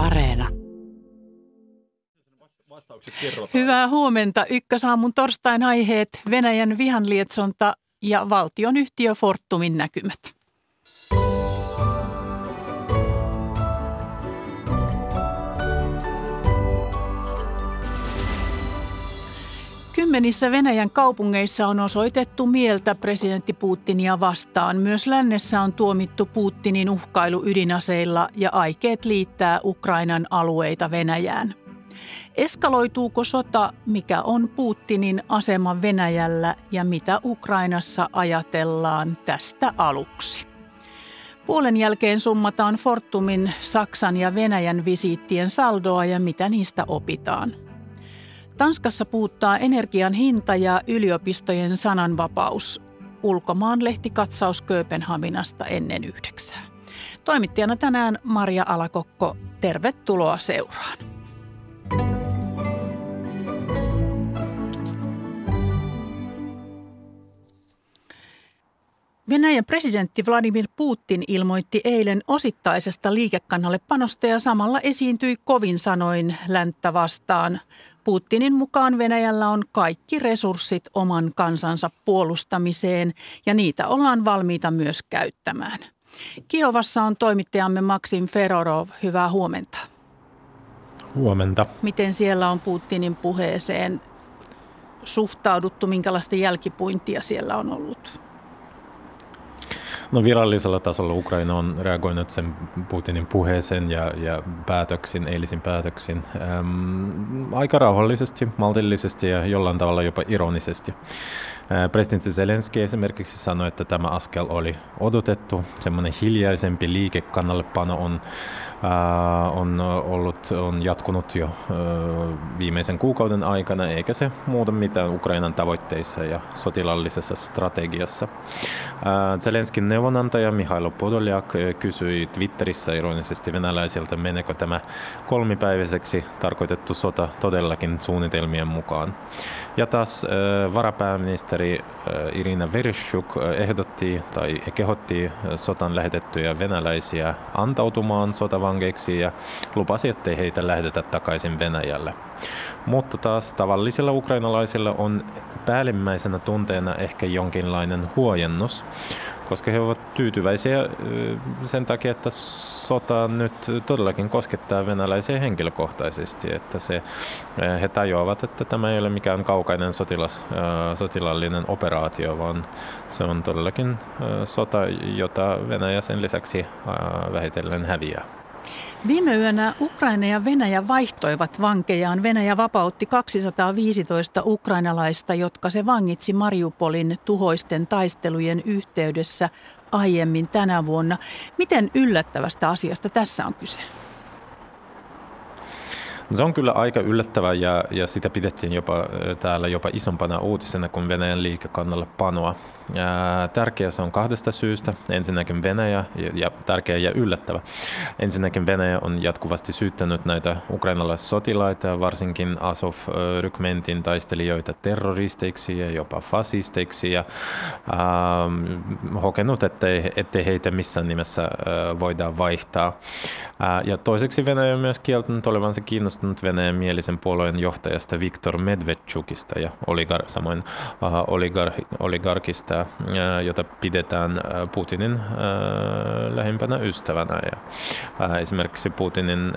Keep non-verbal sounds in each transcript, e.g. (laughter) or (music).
Areena. Hyvää huomenta. Ykkösaamun torstain aiheet, Venäjän vihanlietsonta ja valtion yhtiö Fortumin näkymät. Kymmenissä Venäjän kaupungeissa on osoitettu mieltä presidentti Putinia vastaan. Myös lännessä on tuomittu Putinin uhkailu ydinaseilla ja aikeet liittää Ukrainan alueita Venäjään. Eskaloituuko sota, mikä on Putinin asema Venäjällä ja mitä Ukrainassa ajatellaan tästä aluksi? Puolen jälkeen summataan Fortumin, Saksan ja Venäjän visiittien saldoa ja mitä niistä opitaan. Tanskassa puuttaa energian hinta ja yliopistojen sananvapaus. Ulkomaan lehtikatsaus Kööpenhaminasta ennen yhdeksää. Toimittajana tänään Maria Alakokko. Tervetuloa seuraan. Venäjän presidentti Vladimir Putin ilmoitti eilen osittaisesta liikekannallepanosta ja samalla esiintyi kovin sanoin länttä vastaan. Putinin mukaan Venäjällä on kaikki resurssit oman kansansa puolustamiseen ja niitä ollaan valmiita myös käyttämään. Kiovassa on toimittajamme Maxim Ferorov. Hyvää huomenta. Huomenta. Miten siellä on Putinin puheeseen suhtauduttu, minkälaista jälkipuintia siellä on ollut? No virallisella tasolla Ukraina on reagoinut sen Putinin puheeseen ja, ja päätöksin, eilisin päätöksin äm, aika rauhallisesti, maltillisesti ja jollain tavalla jopa ironisesti. Presidentti Zelenski esimerkiksi sanoi, että tämä askel oli odotettu. Semmoinen hiljaisempi liikekannallepano on Äh, on ollut, on jatkunut jo äh, viimeisen kuukauden aikana, eikä se muuta mitään Ukrainan tavoitteissa ja sotilallisessa strategiassa. Äh, Zelenskin neuvonantaja Mihailo Podolyak kysyi Twitterissä ironisesti venäläisiltä, meneekö tämä kolmipäiväiseksi tarkoitettu sota todellakin suunnitelmien mukaan. Ja taas varapääministeri Irina Vereshchuk ehdotti tai kehotti sotan lähetettyjä venäläisiä antautumaan sotavan vangeiksi ja lupasi, ettei heitä lähetetä takaisin Venäjälle. Mutta taas tavallisilla ukrainalaisilla on päällimmäisenä tunteena ehkä jonkinlainen huojennus, koska he ovat tyytyväisiä sen takia, että sota nyt todellakin koskettaa venäläisiä henkilökohtaisesti, että se, he tajuavat, että tämä ei ole mikään kaukainen sotilas, sotilallinen operaatio, vaan se on todellakin sota, jota Venäjä sen lisäksi vähitellen häviää. Viime yönä Ukraina ja Venäjä vaihtoivat vankejaan. Venäjä vapautti 215 ukrainalaista, jotka se vangitsi Mariupolin tuhoisten taistelujen yhteydessä aiemmin tänä vuonna. Miten yllättävästä asiasta tässä on kyse? No se on kyllä aika yllättävää ja, ja sitä pidettiin jopa täällä jopa isompana uutisena kuin Venäjän liikekannalle panoa. Tärkeä se on kahdesta syystä. Ensinnäkin Venäjä, ja tärkeä ja yllättävä. Ensinnäkin Venäjä on jatkuvasti syyttänyt näitä ukrainalaissotilaita, varsinkin Azov-rykmentin taistelijoita terroristeiksi ja jopa fasisteiksi, ja äh, hokenut, ettei, ettei heitä missään nimessä äh, voida vaihtaa. Äh, ja toiseksi Venäjä on myös kieltänyt olevansa kiinnostunut Venäjän mielisen puolueen johtajasta Viktor Medvedchukista ja oligar, samoin äh, oligar, oligarkista jota pidetään Putinin lähimpänä ystävänä. Ja esimerkiksi Putinin,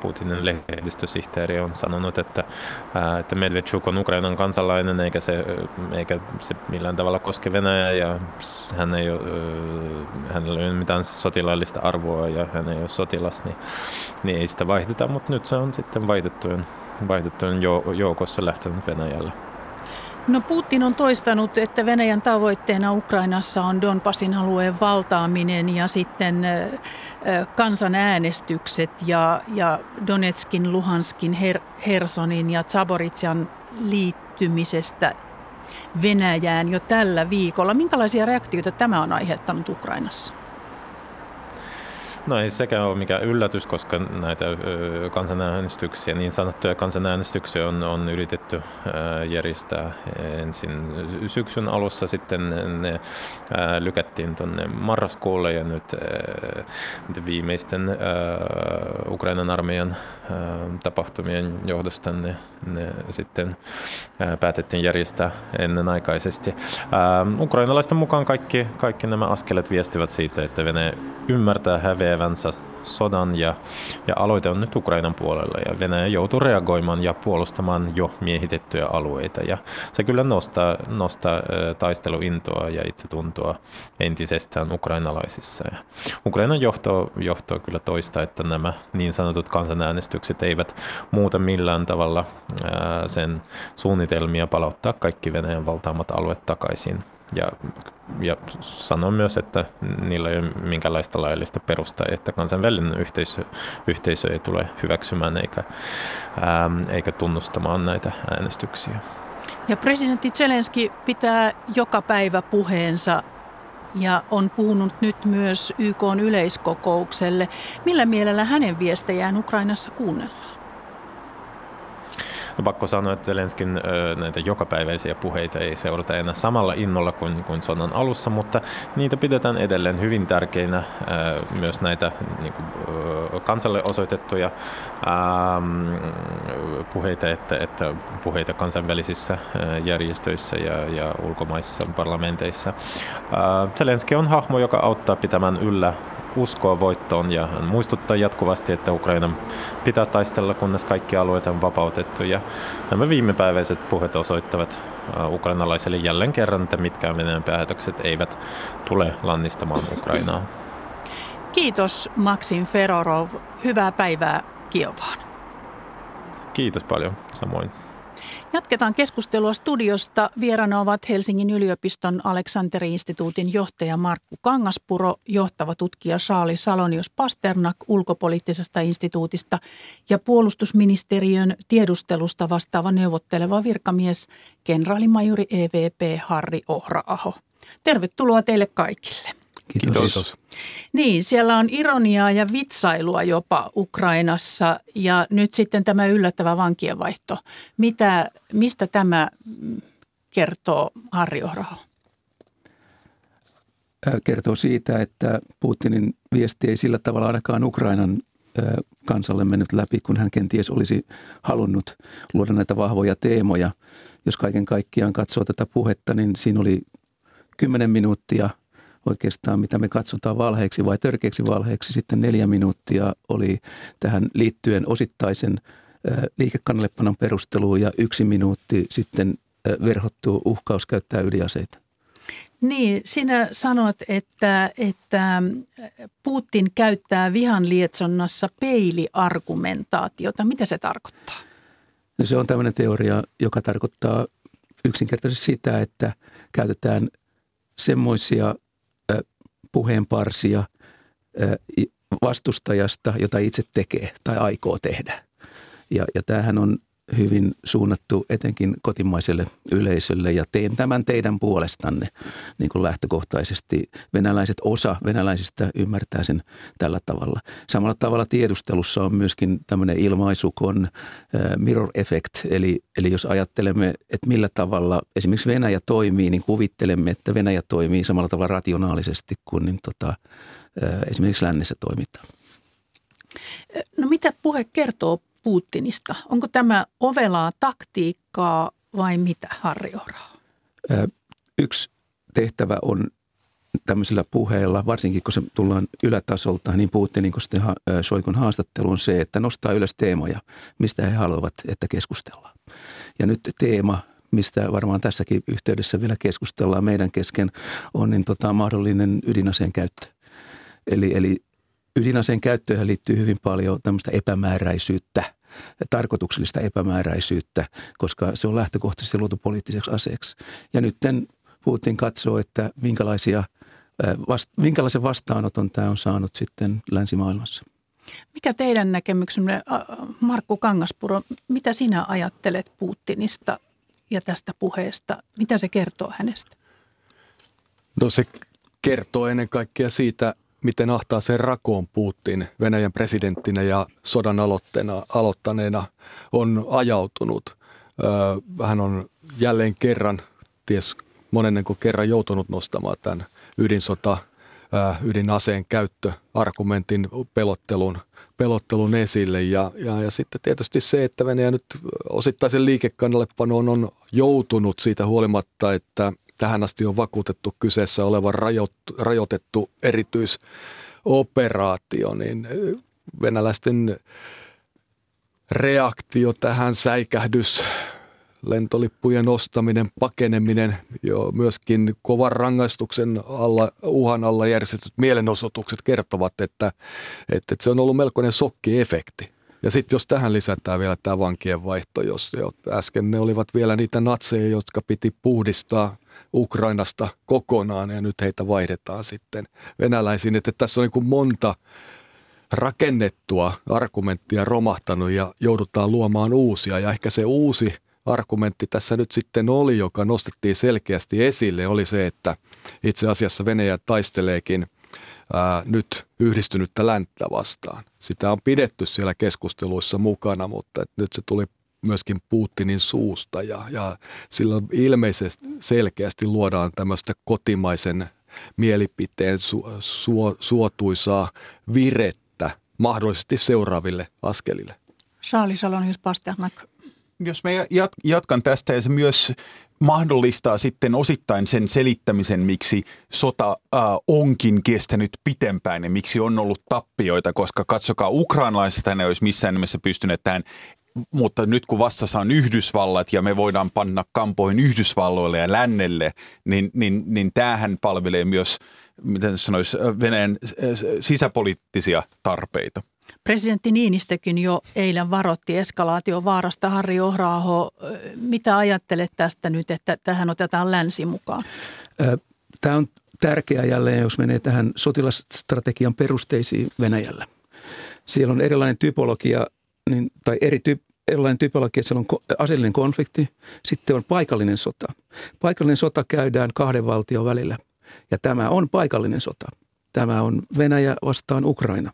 Putinin lehdistösihteeri on sanonut, että, että Medvedchuk on Ukrainan kansalainen eikä se, eikä se millään tavalla koske Venäjää ja hän ei ole, hänellä ei ole mitään sotilaallista arvoa ja hän ei ole sotilas, niin, niin ei sitä vaihdeta, mutta nyt se on sitten vaihdettujen, vaihdettujen joukossa lähtenyt Venäjälle. No Putin on toistanut, että Venäjän tavoitteena Ukrainassa on Donbasin alueen valtaaminen ja sitten kansanäänestykset ja, ja Donetskin, Luhanskin, Her, Hersonin ja Zaboritsjan liittymisestä Venäjään jo tällä viikolla. Minkälaisia reaktioita tämä on aiheuttanut Ukrainassa? No ei sekään ole mikään yllätys, koska näitä kansanäänestyksiä, niin sanottuja kansanäänestyksiä on, on yritetty järjestää ensin syksyn alussa, sitten ne lykättiin tuonne marraskuulle ja nyt viimeisten Ukrainan armeijan tapahtumien johdosta ne, ne sitten päätettiin järjestää ennenaikaisesti. Ukrainalaisten mukaan kaikki, kaikki nämä askeleet viestivät siitä, että Venäjä ymmärtää häveävänsä sodan ja, ja aloite on nyt Ukrainan puolella ja Venäjä joutuu reagoimaan ja puolustamaan jo miehitettyjä alueita ja se kyllä nostaa, nostaa taisteluintoa ja itsetuntoa entisestään ukrainalaisissa. Ja Ukrainan johto, johto kyllä toista, että nämä niin sanotut kansanäänestykset eivät muuta millään tavalla sen suunnitelmia palauttaa kaikki Venäjän valtaamat alueet takaisin ja, ja sanon myös, että niillä ei ole minkälaista laillista perustaa, että kansainvälinen yhteisö, yhteisö ei tule hyväksymään eikä, ää, eikä tunnustamaan näitä äänestyksiä. Ja presidentti Zelenski pitää joka päivä puheensa ja on puhunut nyt myös YK yleiskokoukselle. Millä mielellä hänen viestejään Ukrainassa kuunnellaan? No pakko sanoa, että Zelenskin näitä jokapäiväisiä puheita ei seurata enää samalla innolla kuin, kuin sodan alussa, mutta niitä pidetään edelleen hyvin tärkeinä myös näitä niin kuin, kansalle osoitettuja puheita, että, että puheita kansainvälisissä järjestöissä ja, ja ulkomaissa parlamenteissa. Zelenski on hahmo, joka auttaa pitämään yllä uskoa voittoon ja hän muistuttaa jatkuvasti, että Ukraina pitää taistella, kunnes kaikki alueet on vapautettu. Ja nämä viimepäiväiset puheet osoittavat äh, ukrainalaisille jälleen kerran, että mitkään Venäjän päätökset eivät tule lannistamaan Ukrainaa. Kiitos Maksim Ferorov. Hyvää päivää Kiovaan. Kiitos paljon, samoin. Jatketaan keskustelua studiosta. Vieraana ovat Helsingin yliopiston Aleksanteri-instituutin johtaja Markku Kangaspuro, johtava tutkija Saali Salonius Pasternak ulkopoliittisesta instituutista ja puolustusministeriön tiedustelusta vastaava neuvotteleva virkamies kenraalimajuri EVP Harri Ohraaho. Tervetuloa teille kaikille. Kiitos. Kiitos. Niin, siellä on ironiaa ja vitsailua jopa Ukrainassa ja nyt sitten tämä yllättävä vankienvaihto. Mitä, mistä tämä kertoo Harri Ohraho? Kertoo siitä, että Putinin viesti ei sillä tavalla ainakaan Ukrainan kansalle mennyt läpi, kun hän kenties olisi halunnut luoda näitä vahvoja teemoja. Jos kaiken kaikkiaan katsoo tätä puhetta, niin siinä oli kymmenen minuuttia – oikeastaan, mitä me katsotaan valheeksi vai törkeäksi valheeksi. Sitten neljä minuuttia oli tähän liittyen osittaisen liikekannallepanon perusteluun ja yksi minuutti sitten verhottu uhkaus käyttää ydinaseita. Niin, sinä sanot, että, että Putin käyttää vihan lietsonnassa peiliargumentaatiota. Mitä se tarkoittaa? No se on tämmöinen teoria, joka tarkoittaa yksinkertaisesti sitä, että käytetään semmoisia puheenparsia vastustajasta, jota itse tekee tai aikoo tehdä. Ja, ja tämähän on hyvin suunnattu etenkin kotimaiselle yleisölle ja teen tämän teidän puolestanne niin kuin lähtökohtaisesti. Venäläiset, osa venäläisistä ymmärtää sen tällä tavalla. Samalla tavalla tiedustelussa on myöskin tämmöinen ilmaisukon mirror effect, eli, eli jos ajattelemme, että millä tavalla esimerkiksi Venäjä toimii, niin kuvittelemme, että Venäjä toimii samalla tavalla rationaalisesti kuin niin tota, esimerkiksi lännessä toimitaan. No mitä puhe kertoo Putinista. Onko tämä ovelaa taktiikkaa vai mitä, Harri Oraa? Yksi tehtävä on tämmöisellä puheella, varsinkin kun se tullaan ylätasolta, niin Putinin kuin sitten Soikon haastatteluun se, että nostaa ylös teemoja, mistä he haluavat, että keskustellaan. Ja nyt teema, mistä varmaan tässäkin yhteydessä vielä keskustellaan meidän kesken, on niin tota, mahdollinen ydinaseen käyttö. Eli, eli ydinaseen käyttöön liittyy hyvin paljon tämmöistä epämääräisyyttä, tarkoituksellista epämääräisyyttä, koska se on lähtökohtaisesti luotu poliittiseksi aseeksi. Ja nyt Putin katsoo, että minkälaisia, vast, minkälaisen vastaanoton tämä on saanut sitten länsimaailmassa. Mikä teidän näkemyksenne, Markku Kangaspuro, mitä sinä ajattelet Putinista ja tästä puheesta? Mitä se kertoo hänestä? No se kertoo ennen kaikkea siitä miten ahtaa sen rakoon Putin Venäjän presidenttinä ja sodan aloittaneena on ajautunut. Hän on jälleen kerran, ties monennen kuin kerran joutunut nostamaan tämän ydinsota, ydinaseen käyttöargumentin pelottelun, pelottelun esille. Ja, ja, ja sitten tietysti se, että Venäjä nyt osittaisen liikekannallepanoon on joutunut siitä huolimatta, että tähän asti on vakuutettu kyseessä olevan rajoitettu erityisoperaatio, niin venäläisten reaktio tähän säikähdys, lentolippujen ostaminen, pakeneminen, jo myöskin kovan rangaistuksen alla, uhan alla järjestetyt mielenosoitukset kertovat, että, että se on ollut melkoinen sokkiefekti. Ja sitten jos tähän lisätään vielä tämä vankien vaihto, jos jo äsken ne olivat vielä niitä natseja, jotka piti puhdistaa Ukrainasta kokonaan ja nyt heitä vaihdetaan sitten venäläisiin. Että tässä on niin kuin monta rakennettua argumenttia romahtanut ja joudutaan luomaan uusia. Ja ehkä se uusi argumentti tässä nyt sitten oli, joka nostettiin selkeästi esille, oli se, että itse asiassa Venäjä taisteleekin ää, nyt yhdistynyttä länttä vastaan. Sitä on pidetty siellä keskusteluissa mukana, mutta nyt se tuli myöskin Putinin suusta ja, ja sillä ilmeisesti selkeästi luodaan tämmöistä kotimaisen mielipiteen su, su, suotuisaa virettä mahdollisesti seuraaville askelille. Charlie Salonius Pasternak. Jos mä jatkan tästä ja se myös mahdollistaa sitten osittain sen selittämisen, miksi sota äh, onkin kestänyt pitempään ja miksi on ollut tappioita, koska katsokaa, ukrainalaiset ne olisi missään nimessä pystyneet tähän mutta nyt kun vastassa on Yhdysvallat ja me voidaan panna kampoihin Yhdysvalloille ja lännelle, niin, niin, niin tämähän palvelee myös, miten sanoisi, Venäjän sisäpoliittisia tarpeita. Presidentti Niinistökin jo eilen varoitti eskalaation vaarasta. Harri Ohraaho, mitä ajattelet tästä nyt, että tähän otetaan länsi mukaan? Tämä on tärkeää jälleen, jos menee tähän sotilasstrategian perusteisiin Venäjällä. Siellä on erilainen typologia niin, tai eri typ, erilainen typologia, siellä on aseellinen konflikti, sitten on paikallinen sota. Paikallinen sota käydään kahden valtion välillä ja tämä on paikallinen sota. Tämä on Venäjä vastaan Ukraina.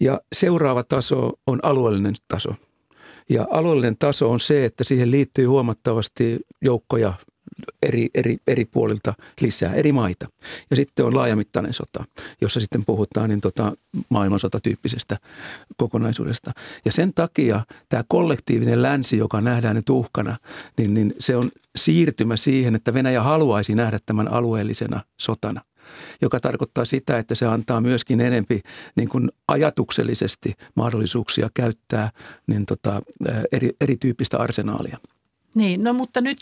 Ja seuraava taso on alueellinen taso. Ja alueellinen taso on se, että siihen liittyy huomattavasti joukkoja eri, eri, eri puolilta lisää, eri maita. Ja sitten on laajamittainen sota, jossa sitten puhutaan niin tota maailmansotatyyppisestä kokonaisuudesta. Ja sen takia tämä kollektiivinen länsi, joka nähdään nyt uhkana, niin, niin se on siirtymä siihen, että Venäjä haluaisi nähdä tämän alueellisena sotana joka tarkoittaa sitä, että se antaa myöskin enempi niin kuin ajatuksellisesti mahdollisuuksia käyttää niin tota, eri, erityyppistä arsenaalia. Niin, no mutta nyt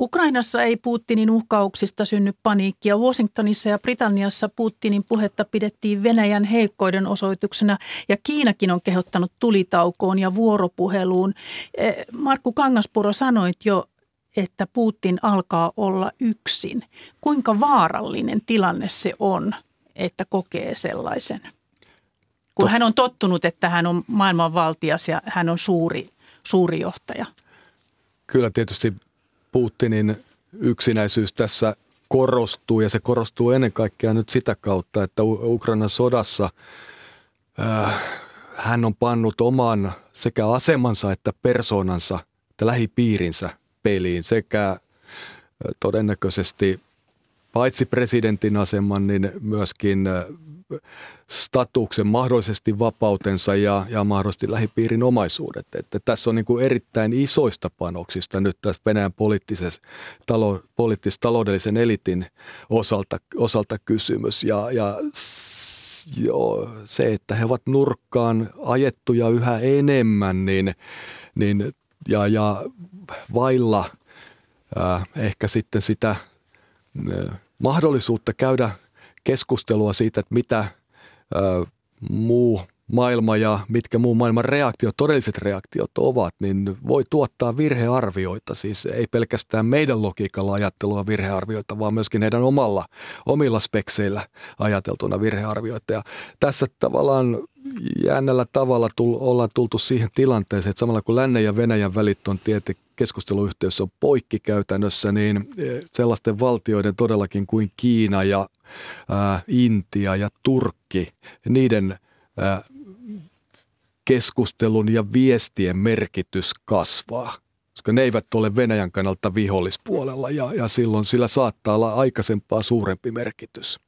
Ukrainassa ei Putinin uhkauksista synny paniikkia. Washingtonissa ja Britanniassa Putinin puhetta pidettiin Venäjän heikkoiden osoituksena ja Kiinakin on kehottanut tulitaukoon ja vuoropuheluun. Eh, Markku Kangaspuro sanoit jo, että Putin alkaa olla yksin. Kuinka vaarallinen tilanne se on, että kokee sellaisen? Kun hän on tottunut, että hän on maailmanvaltias ja hän on suuri, suuri johtaja – Kyllä tietysti Putinin yksinäisyys tässä korostuu ja se korostuu ennen kaikkea nyt sitä kautta, että Ukrainan sodassa äh, hän on pannut oman sekä asemansa että persoonansa että lähipiirinsä peliin sekä todennäköisesti paitsi presidentin aseman, niin myöskin statuksen, mahdollisesti vapautensa ja, ja mahdollisesti lähipiirin omaisuudet. Että tässä on niin kuin erittäin isoista panoksista nyt tässä Venäjän poliittisessa, talo, poliittis-taloudellisen elitin osalta, osalta kysymys. Ja, ja joo, se, että he ovat nurkkaan ajettuja yhä enemmän, niin, niin ja, ja vailla äh, ehkä sitten sitä äh, mahdollisuutta käydä keskustelua siitä, että mitä ö, muu maailma ja mitkä muun maailman reaktiot, todelliset reaktiot ovat, niin voi tuottaa virhearvioita. Siis ei pelkästään meidän logiikalla ajattelua virhearvioita, vaan myöskin heidän omalla, omilla spekseillä ajateltuna virhearvioita. Ja tässä tavallaan jännällä tavalla tull, ollaan tultu siihen tilanteeseen, että samalla kun lännen ja Venäjän välit on keskusteluyhteys on poikki käytännössä, niin sellaisten valtioiden todellakin kuin Kiina ja ää, Intia ja Turkki, niiden keskustelun ja viestien merkitys kasvaa koska ne eivät ole Venäjän kannalta vihollispuolella ja, ja silloin sillä saattaa olla aikaisempaa suurempi merkitys.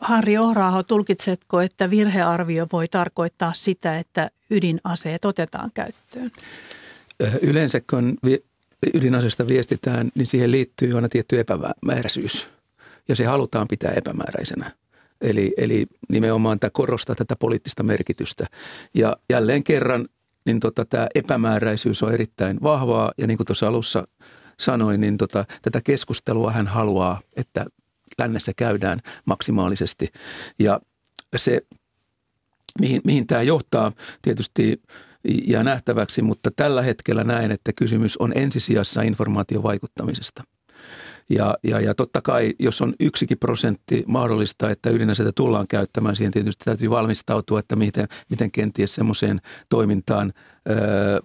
Harri Ohraho, tulkitsetko, että virhearvio voi tarkoittaa sitä, että ydinaseet otetaan käyttöön? Yleensä kun ydinaseesta viestitään, niin siihen liittyy aina tietty epämääräisyys ja se halutaan pitää epämääräisenä. Eli, eli nimenomaan tämä korostaa tätä poliittista merkitystä. Ja jälleen kerran niin tota, tämä epämääräisyys on erittäin vahvaa ja niin kuin tuossa alussa sanoin, niin tota, tätä keskustelua hän haluaa, että lännessä käydään maksimaalisesti. Ja se, mihin, mihin tämä johtaa, tietysti jää nähtäväksi, mutta tällä hetkellä näen, että kysymys on ensisijassa informaatiovaikuttamisesta – ja, ja, ja totta kai, jos on yksikin prosentti mahdollista, että ydinaseita tullaan käyttämään, siihen tietysti täytyy valmistautua, että miten, miten kenties semmoiseen toimintaan öö,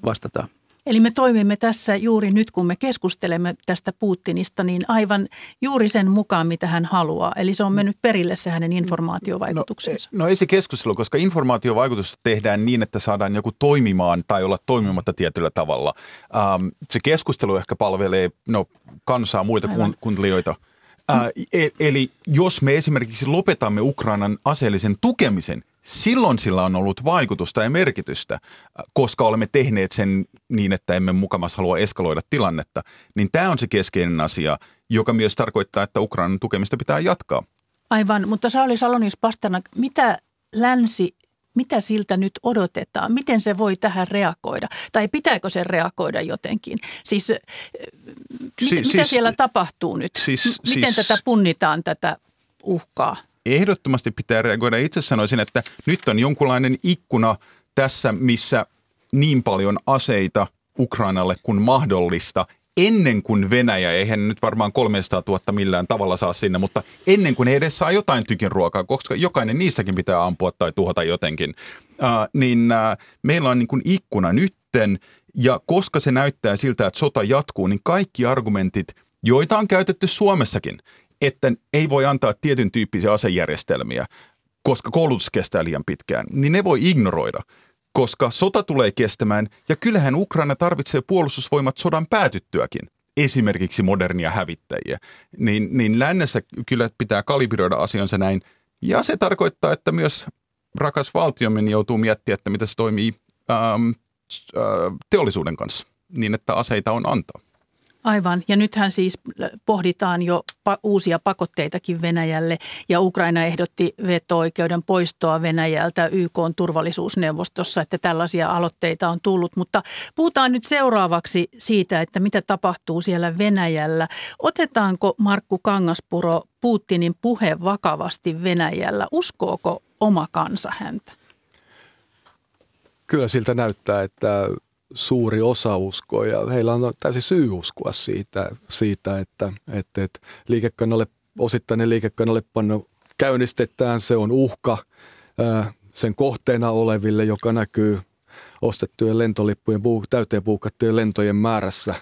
vastataan. Eli me toimimme tässä juuri nyt, kun me keskustelemme tästä Putinista, niin aivan juuri sen mukaan, mitä hän haluaa. Eli se on mennyt perille se hänen informaatiovaikutuksensa. No, no ei se keskustelu, koska informaatiovaikutusta tehdään niin, että saadaan joku toimimaan tai olla toimimatta tietyllä tavalla. Ähm, se keskustelu ehkä palvelee no, kansaa, muita aivan. kuuntelijoita. Äh, e- eli jos me esimerkiksi lopetamme Ukrainan aseellisen tukemisen, silloin sillä on ollut vaikutusta ja merkitystä, koska olemme tehneet sen niin, että emme mukamas halua eskaloida tilannetta, niin tämä on se keskeinen asia, joka myös tarkoittaa, että Ukrainan tukemista pitää jatkaa. Aivan, mutta Sauli Salonis Pasternak, mitä länsi mitä siltä nyt odotetaan? Miten se voi tähän reagoida? Tai pitääkö se reagoida jotenkin? Siis, mit, si- mitä siis, siellä tapahtuu nyt? Siis, miten siis, tätä punnitaan, tätä uhkaa? Ehdottomasti pitää reagoida. Itse sanoisin, että nyt on jonkunlainen ikkuna tässä, missä niin paljon aseita Ukrainalle kuin mahdollista ennen kuin Venäjä, eihän nyt varmaan 300 000 millään tavalla saa sinne, mutta ennen kuin he edes saa jotain tykin ruokaa, koska jokainen niistäkin pitää ampua tai tuhota jotenkin, äh, niin äh, meillä on niin kuin ikkuna nytten, ja koska se näyttää siltä, että sota jatkuu, niin kaikki argumentit, joita on käytetty Suomessakin, että ei voi antaa tietyn tyyppisiä asejärjestelmiä, koska koulutus kestää liian pitkään, niin ne voi ignoroida, koska sota tulee kestämään ja kyllähän Ukraina tarvitsee puolustusvoimat sodan päätyttyäkin esimerkiksi modernia hävittäjiä, niin, niin lännessä kyllä pitää kalibroida asiansa näin. Ja se tarkoittaa, että myös rakas valtiomme joutuu miettimään, että mitä se toimii ähm, äh, teollisuuden kanssa, niin että aseita on antaa. Aivan, ja nythän siis pohditaan jo pa- uusia pakotteitakin Venäjälle, ja Ukraina ehdotti veto-oikeuden poistoa Venäjältä YK turvallisuusneuvostossa, että tällaisia aloitteita on tullut. Mutta puhutaan nyt seuraavaksi siitä, että mitä tapahtuu siellä Venäjällä. Otetaanko Markku Kangaspuro Putinin puhe vakavasti Venäjällä? Uskooko oma kansa häntä? Kyllä siltä näyttää, että suuri osa uskoo ja heillä on täysin syy uskoa siitä, siitä että, että, että liikekannalle, osittainen liikekannallepano käynnistetään, se on uhka sen kohteena oleville, joka näkyy ostettujen lentolippujen, täyteen puukattujen lentojen määrässä.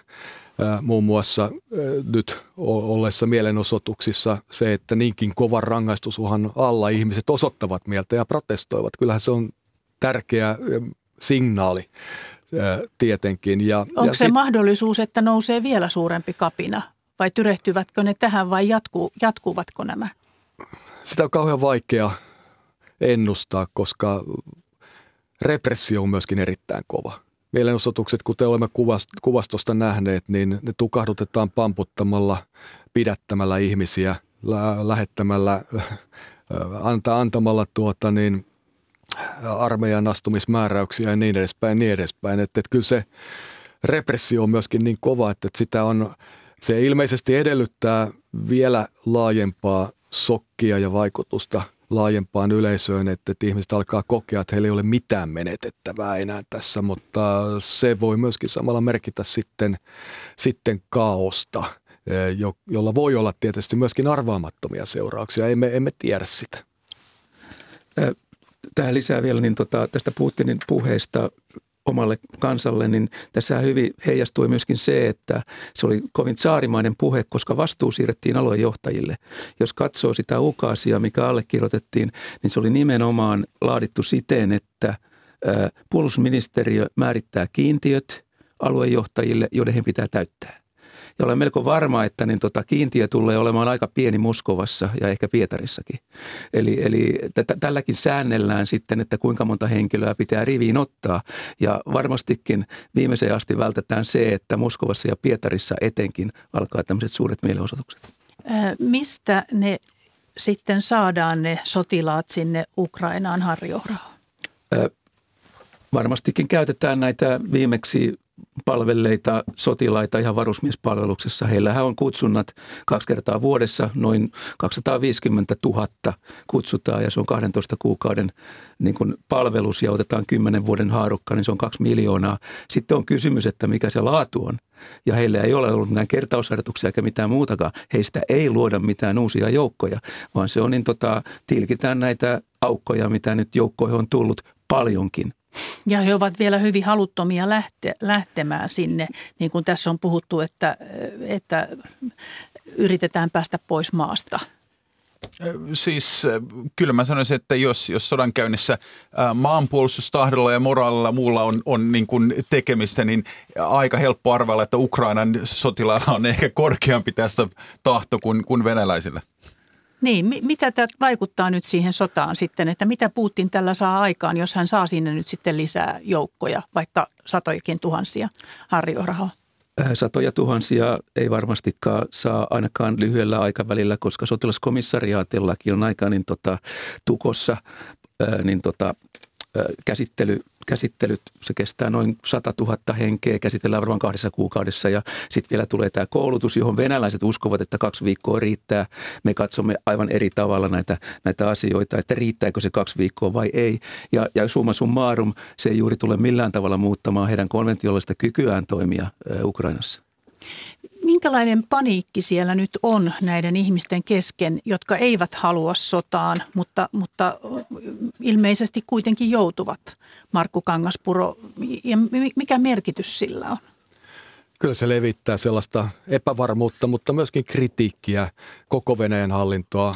Ää, muun muassa nyt olleissa mielenosoituksissa se, että niinkin kovan rangaistusuhan alla ihmiset osoittavat mieltä ja protestoivat. Kyllähän se on tärkeä signaali tietenkin. Ja, Onko ja se sit... mahdollisuus, että nousee vielä suurempi kapina vai tyrehtyvätkö ne tähän vai jatkuu, jatkuvatko nämä? Sitä on kauhean vaikea ennustaa, koska repressio on myöskin erittäin kova. Mielenosoitukset, kuten olemme kuvastosta nähneet, niin ne tukahdutetaan pamputtamalla, pidättämällä ihmisiä, lähettämällä, antaa, antamalla tuota niin, armeijan astumismääräyksiä ja niin edespäin, niin edespäin. Että, että kyllä se repressio on myöskin niin kova, että, että sitä on, se ilmeisesti edellyttää vielä laajempaa sokkia ja vaikutusta laajempaan yleisöön, että, että ihmiset alkaa kokea, että heillä ei ole mitään menetettävää enää tässä, mutta se voi myöskin samalla merkitä sitten, sitten kaosta, eh, jo, jolla voi olla tietysti myöskin arvaamattomia seurauksia, emme, emme tiedä sitä tähän lisää vielä niin tota, tästä Putinin puheesta omalle kansalle, niin tässä hyvin heijastui myöskin se, että se oli kovin saarimainen puhe, koska vastuu siirrettiin aluejohtajille. Jos katsoo sitä ukaasia, mikä allekirjoitettiin, niin se oli nimenomaan laadittu siten, että puolustusministeriö määrittää kiintiöt aluejohtajille, joiden he pitää täyttää. Ja olen melko varma, että niin tota kiintiö tulee olemaan aika pieni Moskovassa ja ehkä Pietarissakin. Eli, eli t- tälläkin säännellään sitten, että kuinka monta henkilöä pitää riviin ottaa. Ja varmastikin viimeiseen asti vältetään se, että Moskovassa ja Pietarissa etenkin alkaa tämmöiset suuret mielenosoitukset. mistä ne sitten saadaan ne sotilaat sinne Ukrainaan harjoihin? Varmastikin käytetään näitä viimeksi palvelleita sotilaita ihan varusmiespalveluksessa. Heillähän on kutsunnat kaksi kertaa vuodessa, noin 250 000 kutsutaan ja se on 12 kuukauden niin kuin palvelus ja otetaan 10 vuoden haarukka, niin se on 2 miljoonaa. Sitten on kysymys, että mikä se laatu on. Ja heillä ei ole ollut mitään kertausharjoituksia eikä mitään muutakaan. Heistä ei luoda mitään uusia joukkoja, vaan se on niin tota, tilkitään näitä aukkoja, mitä nyt joukkoihin on tullut paljonkin. Ja he ovat vielä hyvin haluttomia lähte, lähtemään sinne, niin kuin tässä on puhuttu, että, että yritetään päästä pois maasta. Siis kyllä mä sanoisin, että jos, jos sodankäynnissä maanpuolustustahdolla ja moraalilla muulla on, on niin kuin tekemistä, niin aika helppo arvella, että Ukrainan sotilailla on ehkä korkeampi tässä tahto kuin, kuin venäläisillä. Niin, mitä tämä vaikuttaa nyt siihen sotaan sitten, että mitä Putin tällä saa aikaan, jos hän saa sinne nyt sitten lisää joukkoja, vaikka satojakin tuhansia harjorahaa? Äh, satoja tuhansia ei varmastikaan saa ainakaan lyhyellä aikavälillä, koska sotilaskomissariaatillakin on aika niin tota, tukossa äh, niin tota, käsittely, käsittelyt, se kestää noin 100 000 henkeä, käsitellään varmaan kahdessa kuukaudessa ja sitten vielä tulee tämä koulutus, johon venäläiset uskovat, että kaksi viikkoa riittää. Me katsomme aivan eri tavalla näitä, näitä asioita, että riittääkö se kaksi viikkoa vai ei. Ja, ja summa summarum, se ei juuri tule millään tavalla muuttamaan heidän konventiollista kykyään toimia Ukrainassa. Minkälainen paniikki siellä nyt on näiden ihmisten kesken, jotka eivät halua sotaan, mutta, mutta ilmeisesti kuitenkin joutuvat, Markku Kangaspuro, ja mikä merkitys sillä on? Kyllä se levittää sellaista epävarmuutta, mutta myöskin kritiikkiä koko Venäjän hallintoa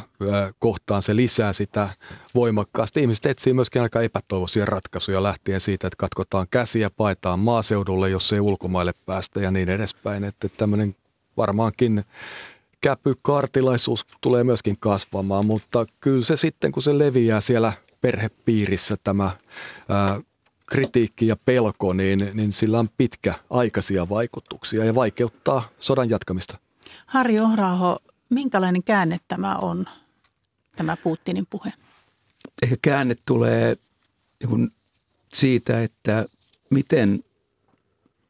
kohtaan. Se lisää sitä voimakkaasti. Ihmiset etsii myöskin aika epätoivoisia ratkaisuja lähtien siitä, että katkotaan käsiä, paetaan maaseudulle, jos ei ulkomaille päästä ja niin edespäin. Että tämmöinen varmaankin käpykartilaisuus tulee myöskin kasvamaan, mutta kyllä se sitten, kun se leviää siellä perhepiirissä tämä ää, kritiikki ja pelko, niin, niin sillä on pitkäaikaisia vaikutuksia ja vaikeuttaa sodan jatkamista. Harri Ohraho, minkälainen käänne tämä on, tämä Putinin puhe? Ehkä käänne tulee niin siitä, että miten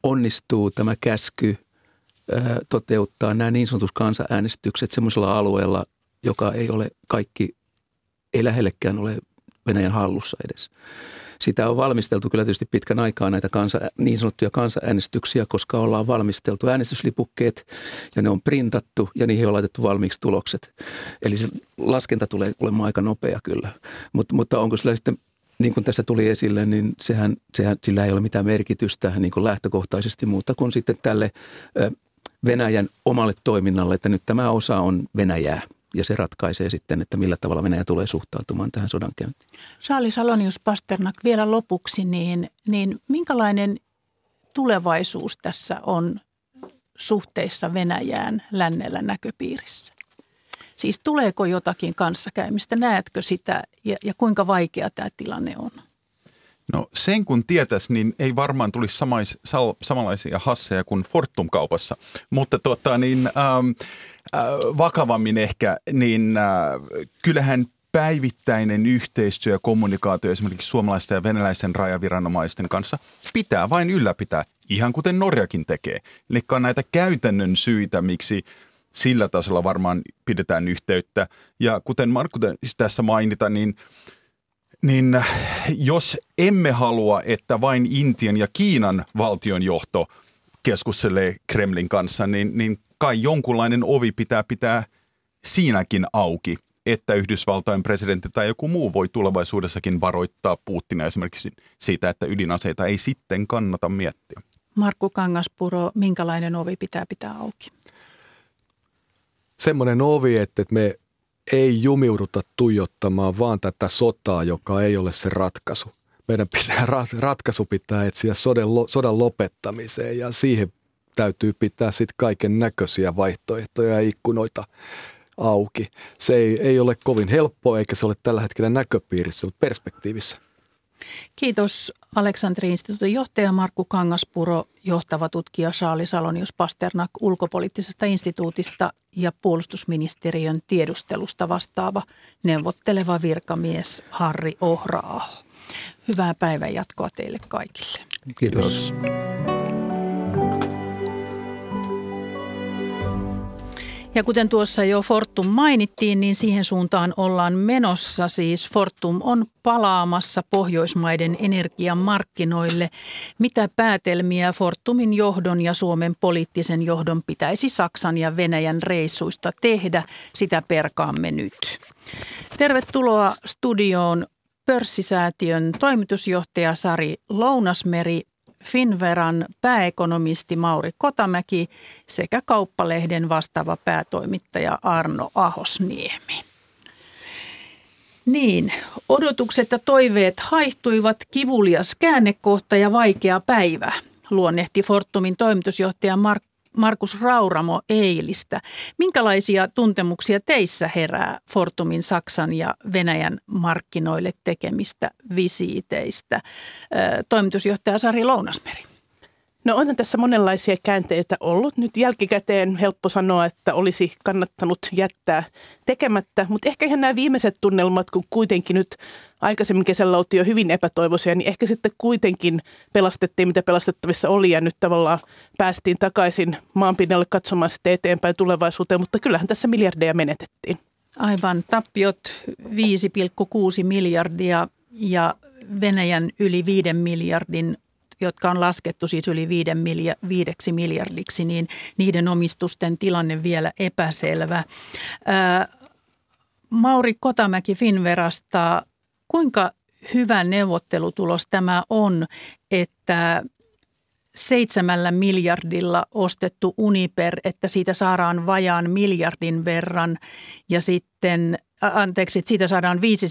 onnistuu tämä käsky toteuttaa nämä niin sanotut kansanäänestykset semmoisella alueella, joka ei ole kaikki, ei lähellekään ole Venäjän hallussa edes. Sitä on valmisteltu kyllä tietysti pitkän aikaa näitä kansa, niin sanottuja kansanäänestyksiä, koska ollaan valmisteltu äänestyslipukkeet ja ne on printattu ja niihin on laitettu valmiiksi tulokset. Eli se laskenta tulee olemaan aika nopea kyllä. Mut, mutta onko sillä sitten niin kuin tässä tuli esille, niin sehän, sehän, sillä ei ole mitään merkitystä niin kuin lähtökohtaisesti muuta kuin sitten tälle Venäjän omalle toiminnalle, että nyt tämä osa on Venäjää ja se ratkaisee sitten, että millä tavalla Venäjä tulee suhtautumaan tähän sodankäyntiin. Saali Salonius Pasternak vielä lopuksi, niin, niin minkälainen tulevaisuus tässä on suhteissa Venäjään lännellä näköpiirissä? Siis tuleeko jotakin kanssakäymistä, näetkö sitä ja, ja kuinka vaikea tämä tilanne on? No sen kun tietäisi, niin ei varmaan tulisi samais, sal, samanlaisia hasseja kuin Fortum-kaupassa. Mutta tota, niin, ähm, äh, vakavammin ehkä, niin äh, kyllähän päivittäinen yhteistyö ja kommunikaatio esimerkiksi suomalaisten ja venäläisten rajaviranomaisten kanssa pitää vain ylläpitää, ihan kuten Norjakin tekee. Eli on näitä käytännön syitä, miksi sillä tasolla varmaan pidetään yhteyttä. Ja kuten Markku tässä mainita, niin niin jos emme halua, että vain Intian ja Kiinan valtionjohto keskustelee Kremlin kanssa, niin, niin kai jonkunlainen ovi pitää pitää siinäkin auki. että Yhdysvaltain presidentti tai joku muu voi tulevaisuudessakin varoittaa Putinia esimerkiksi siitä, että ydinaseita ei sitten kannata miettiä. Markku Kangaspuro, minkälainen ovi pitää pitää auki? Semmoinen ovi, että me ei jumiuduta tuijottamaan vaan tätä sotaa, joka ei ole se ratkaisu. Meidän pitää, ratkaisu pitää etsiä sodan, sodan lopettamiseen ja siihen täytyy pitää sitten kaiken näköisiä vaihtoehtoja ja ikkunoita auki. Se ei, ei ole kovin helppoa eikä se ole tällä hetkellä näköpiirissä, mutta perspektiivissä. Kiitos Aleksanteri-instituutin johtaja Markku Kangaspuro, johtava tutkija Saali Salonius Pasternak ulkopoliittisesta instituutista ja puolustusministeriön tiedustelusta vastaava neuvotteleva virkamies Harri Ohraaho. Hyvää päivänjatkoa teille kaikille. Kiitos. Kiitos. Ja kuten tuossa jo Fortum mainittiin, niin siihen suuntaan ollaan menossa. Siis Fortum on palaamassa Pohjoismaiden energiamarkkinoille. Mitä päätelmiä Fortumin johdon ja Suomen poliittisen johdon pitäisi Saksan ja Venäjän reissuista tehdä, sitä perkaamme nyt. Tervetuloa studioon pörssisäätiön toimitusjohtaja Sari Lounasmeri Finveran pääekonomisti Mauri Kotamäki sekä kauppalehden vastaava päätoimittaja Arno Ahosniemi. Niin, odotukset ja toiveet haihtuivat kivulias käännekohta ja vaikea päivä, luonnehti Fortumin toimitusjohtaja Mark Markus Rauramo eilistä. Minkälaisia tuntemuksia teissä herää Fortumin Saksan ja Venäjän markkinoille tekemistä visiiteistä? Toimitusjohtaja Sari Lounasmeri. No onhan tässä monenlaisia käänteitä ollut. Nyt jälkikäteen helppo sanoa, että olisi kannattanut jättää tekemättä, mutta ehkä ihan nämä viimeiset tunnelmat, kun kuitenkin nyt aikaisemmin kesällä oltiin jo hyvin epätoivoisia, niin ehkä sitten kuitenkin pelastettiin, mitä pelastettavissa oli ja nyt tavallaan päästiin takaisin maanpinnalle katsomaan sitten eteenpäin tulevaisuuteen, mutta kyllähän tässä miljardeja menetettiin. Aivan, tappiot 5,6 miljardia ja Venäjän yli 5 miljardin jotka on laskettu siis yli viiden viideksi miljardiksi, niin niiden omistusten tilanne vielä epäselvä. Ää, Mauri Kotamäki Finverasta, kuinka hyvä neuvottelutulos tämä on, että seitsemällä miljardilla ostettu Uniper, että siitä saadaan vajaan miljardin verran ja sitten, anteeksi, että siitä saadaan viisi,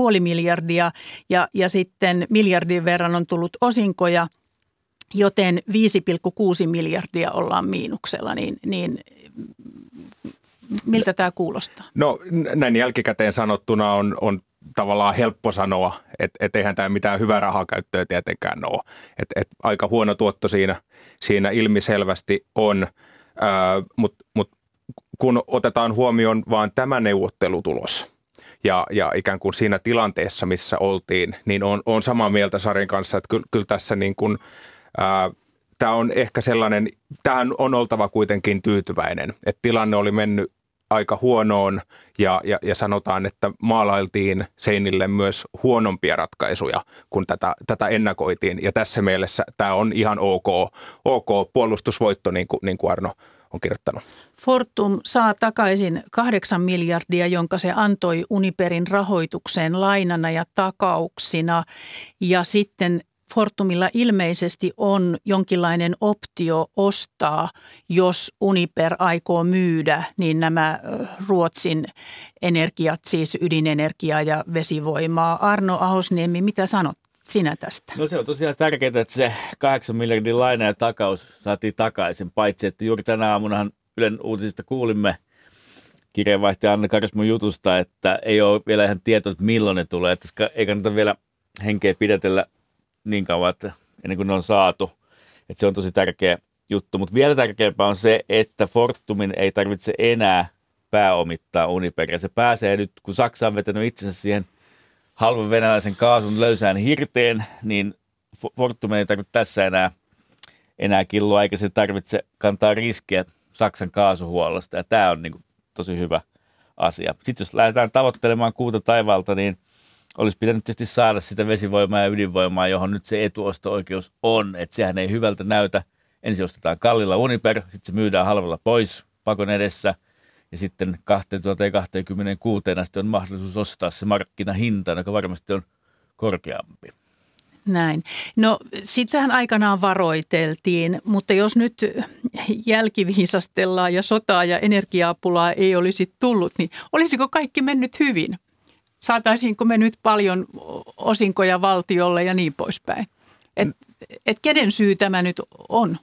puoli miljardia ja, ja sitten miljardin verran on tullut osinkoja, joten 5,6 miljardia ollaan miinuksella, niin, niin miltä tämä kuulostaa? No näin jälkikäteen sanottuna on, on tavallaan helppo sanoa, että et eihän tämä mitään hyvää rahakäyttöä tietenkään ole. että et aika huono tuotto siinä, siinä ilmiselvästi on, mutta mut kun otetaan huomioon vain tämä neuvottelutulos – ja, ja ikään kuin siinä tilanteessa, missä oltiin, niin on, on samaa mieltä Sarin kanssa, että kyllä, kyllä tässä niin kuin, ää, tämä on ehkä sellainen, tähän on oltava kuitenkin tyytyväinen, että tilanne oli mennyt aika huonoon ja, ja, ja sanotaan, että maalailtiin seinille myös huonompia ratkaisuja, kun tätä, tätä ennakoitiin. Ja tässä mielessä tämä on ihan ok, ok puolustusvoitto, niin kuin, niin kuin Arno on kirjoittanut. Fortum saa takaisin 8 miljardia, jonka se antoi Uniperin rahoitukseen lainana ja takauksina. Ja sitten Fortumilla ilmeisesti on jonkinlainen optio ostaa, jos Uniper aikoo myydä, niin nämä Ruotsin energiat, siis ydinenergiaa ja vesivoimaa. Arno Ahosniemi, mitä sanot sinä tästä? No se on tosiaan tärkeää, että se 8 miljardin laina ja takaus saatiin takaisin, paitsi että juuri tänä aamunahan Ylen uutisista kuulimme kirjeenvaihtaja Anna Karismun jutusta, että ei ole vielä ihan tietoa, että milloin ne tulee, että ei kannata vielä henkeä pidetellä niin kauan, että ennen kuin ne on saatu. Että se on tosi tärkeä juttu, mutta vielä tärkeämpää on se, että Fortumin ei tarvitse enää pääomittaa Uniperia. Se pääsee nyt, kun Saksa on vetänyt itsensä siihen halvan venäläisen kaasun löysään hirteen, niin Fortum ei tarvitse tässä enää, enää killoa, eikä se tarvitse kantaa riskiä Saksan kaasuhuollosta, ja tämä on niin kuin tosi hyvä asia. Sitten jos lähdetään tavoittelemaan kuuta taivalta, niin olisi pitänyt tietysti saada sitä vesivoimaa ja ydinvoimaa, johon nyt se etuosto-oikeus on, että sehän ei hyvältä näytä. Ensin ostetaan kallilla Uniper, sitten se myydään halvalla pois pakon edessä, ja sitten 2026 asti on mahdollisuus ostaa se markkinahinta, joka varmasti on korkeampi. Näin. No sitähän aikanaan varoiteltiin, mutta jos nyt jälkiviisastellaan ja sotaa ja energiapulaa ei olisi tullut, niin olisiko kaikki mennyt hyvin? Saataisiinko me nyt paljon osinkoja valtiolle ja niin poispäin? Et, et kenen syy tämä nyt on?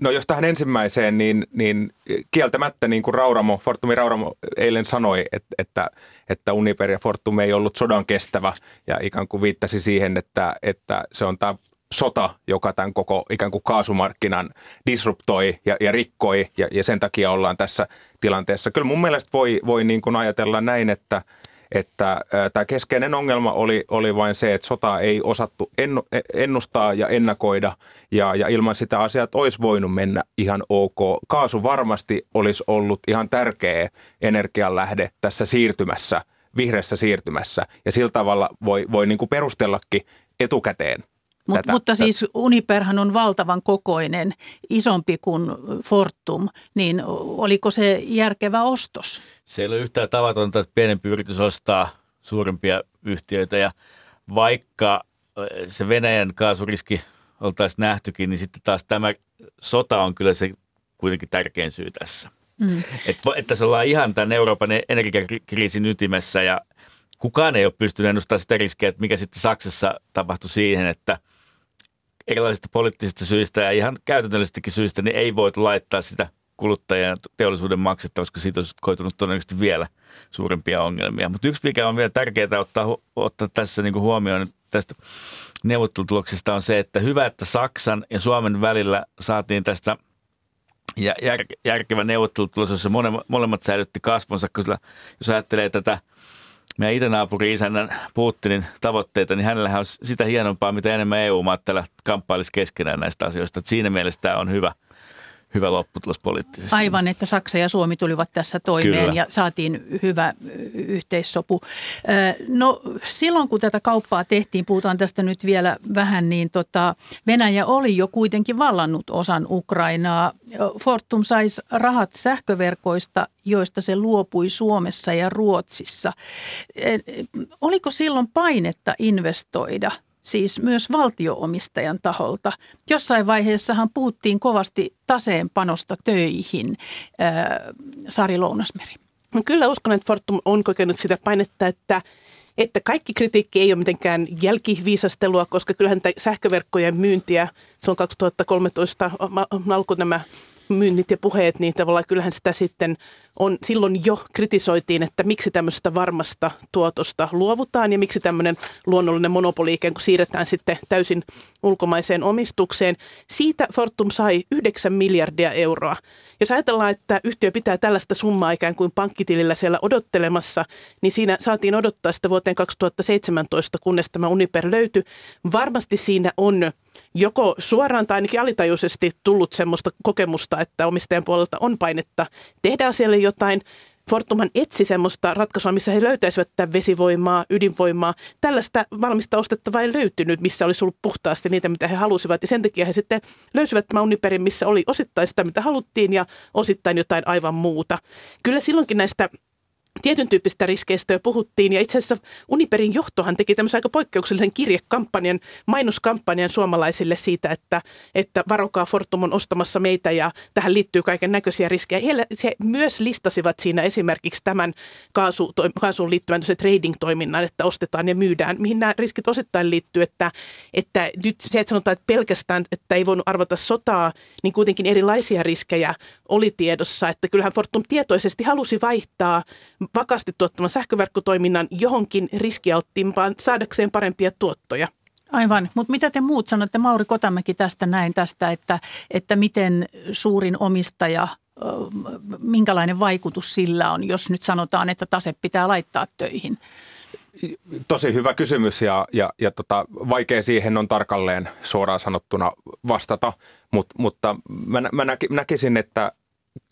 No jos tähän ensimmäiseen, niin, niin kieltämättä niin kuin Rauramo, Fortumi Rauramo eilen sanoi, että, että, että Uniper ja Fortum ei ollut sodan kestävä ja ikään kuin viittasi siihen, että, että se on tämä sota, joka tämän koko ikään kuin kaasumarkkinan disruptoi ja, ja rikkoi ja, ja sen takia ollaan tässä tilanteessa. Kyllä mun mielestä voi, voi niin kuin ajatella näin, että – että tämä keskeinen ongelma oli, oli vain se, että sota ei osattu e, ennustaa ja ennakoida ja, ja ilman sitä asiat olisi voinut mennä ihan ok. Kaasu varmasti olisi ollut ihan tärkeä energianlähde tässä siirtymässä, vihreässä siirtymässä ja sillä tavalla voi, voi niin kuin perustellakin etukäteen Mut, tätä. Mutta siis Uniperhan on valtavan kokoinen, isompi kuin Fortum, niin oliko se järkevä ostos? Se ei ole yhtään tavatonta, että pienempi yritys ostaa suurimpia yhtiöitä ja vaikka se Venäjän kaasuriski oltaisiin nähtykin, niin sitten taas tämä sota on kyllä se kuitenkin tärkein syy tässä. Mm. Että, että se ollaan ihan tämän Euroopan energiakriisin ytimessä ja kukaan ei ole pystynyt ennustamaan sitä riskiä, että mikä sitten Saksassa tapahtui siihen, että – erilaisista poliittisista syistä ja ihan käytännöllisistäkin syistä, niin ei voitu laittaa sitä kuluttajien teollisuuden maksetta, koska siitä olisi koitunut todennäköisesti vielä suurempia ongelmia. Mutta yksi, mikä on vielä tärkeää ottaa, ottaa tässä niin huomioon tästä neuvottelutuloksesta on se, että hyvä, että Saksan ja Suomen välillä saatiin tästä jär, järkevä neuvottelutulos, jossa molemmat säilytti kasvonsa, koska jos ajattelee tätä – meidän itänaapuri isännän Putinin tavoitteita, niin hänellä on sitä hienompaa, mitä enemmän EU-maat täällä kamppailisi keskenään näistä asioista. Että siinä mielessä tämä on hyvä – hyvä lopputulos poliittisesti. Aivan, että Saksa ja Suomi tulivat tässä toimeen Kyllä. ja saatiin hyvä yhteissopu. No silloin kun tätä kauppaa tehtiin, puhutaan tästä nyt vielä vähän, niin tota, Venäjä oli jo kuitenkin vallannut osan Ukrainaa. Fortum saisi rahat sähköverkoista, joista se luopui Suomessa ja Ruotsissa. Oliko silloin painetta investoida – siis myös valtioomistajan taholta. Jossain vaiheessahan puhuttiin kovasti taseen panosta töihin, ää, Sari Lounasmeri. No kyllä uskon, että Fortum on kokenut sitä painetta, että että kaikki kritiikki ei ole mitenkään jälkiviisastelua, koska kyllähän sähköverkkojen myyntiä silloin 2013 alkoi nämä myynnit ja puheet, niin tavallaan kyllähän sitä sitten on, silloin jo kritisoitiin, että miksi tämmöistä varmasta tuotosta luovutaan ja miksi tämmöinen luonnollinen monopoli ikään kuin siirretään sitten täysin ulkomaiseen omistukseen. Siitä Fortum sai 9 miljardia euroa. Jos ajatellaan, että yhtiö pitää tällaista summaa ikään kuin pankkitilillä siellä odottelemassa, niin siinä saatiin odottaa sitä vuoteen 2017, kunnes tämä Uniper löytyi. Varmasti siinä on joko suoraan tai ainakin alitajuisesti tullut semmoista kokemusta, että omistajan puolelta on painetta tehdä asialle jotain. Fortumhan etsi semmoista ratkaisua, missä he löytäisivät tätä vesivoimaa, ydinvoimaa. Tällaista valmista ostettavaa ei löytynyt, missä olisi ollut puhtaasti niitä, mitä he halusivat. Ja sen takia he sitten löysivät tämän Uniperin, missä oli osittain sitä, mitä haluttiin ja osittain jotain aivan muuta. Kyllä silloinkin näistä tietyn tyyppistä riskeistä jo puhuttiin. Ja itse asiassa Uniperin johtohan teki tämmöisen aika poikkeuksellisen kirjekampanjan, mainoskampanjan suomalaisille siitä, että, että varokaa Fortum on ostamassa meitä ja tähän liittyy kaiken näköisiä riskejä. He, he myös listasivat siinä esimerkiksi tämän kaasu, kaasuun liittyvän trading-toiminnan, että ostetaan ja myydään, mihin nämä riskit osittain liittyy, että, että nyt se, että sanotaan, että pelkästään, että ei voinut arvata sotaa, niin kuitenkin erilaisia riskejä oli tiedossa, että kyllähän Fortum tietoisesti halusi vaihtaa vakaasti tuottaman sähköverkkotoiminnan johonkin riskialttiimpaan saadakseen parempia tuottoja. Aivan, mutta mitä te muut sanotte, Mauri Kotamäki tästä näin tästä, että, että miten suurin omistaja, minkälainen vaikutus sillä on, jos nyt sanotaan, että tase pitää laittaa töihin? Tosi hyvä kysymys ja, ja, ja tota, vaikea siihen on tarkalleen suoraan sanottuna vastata, Mut, mutta mä, mä näkisin, että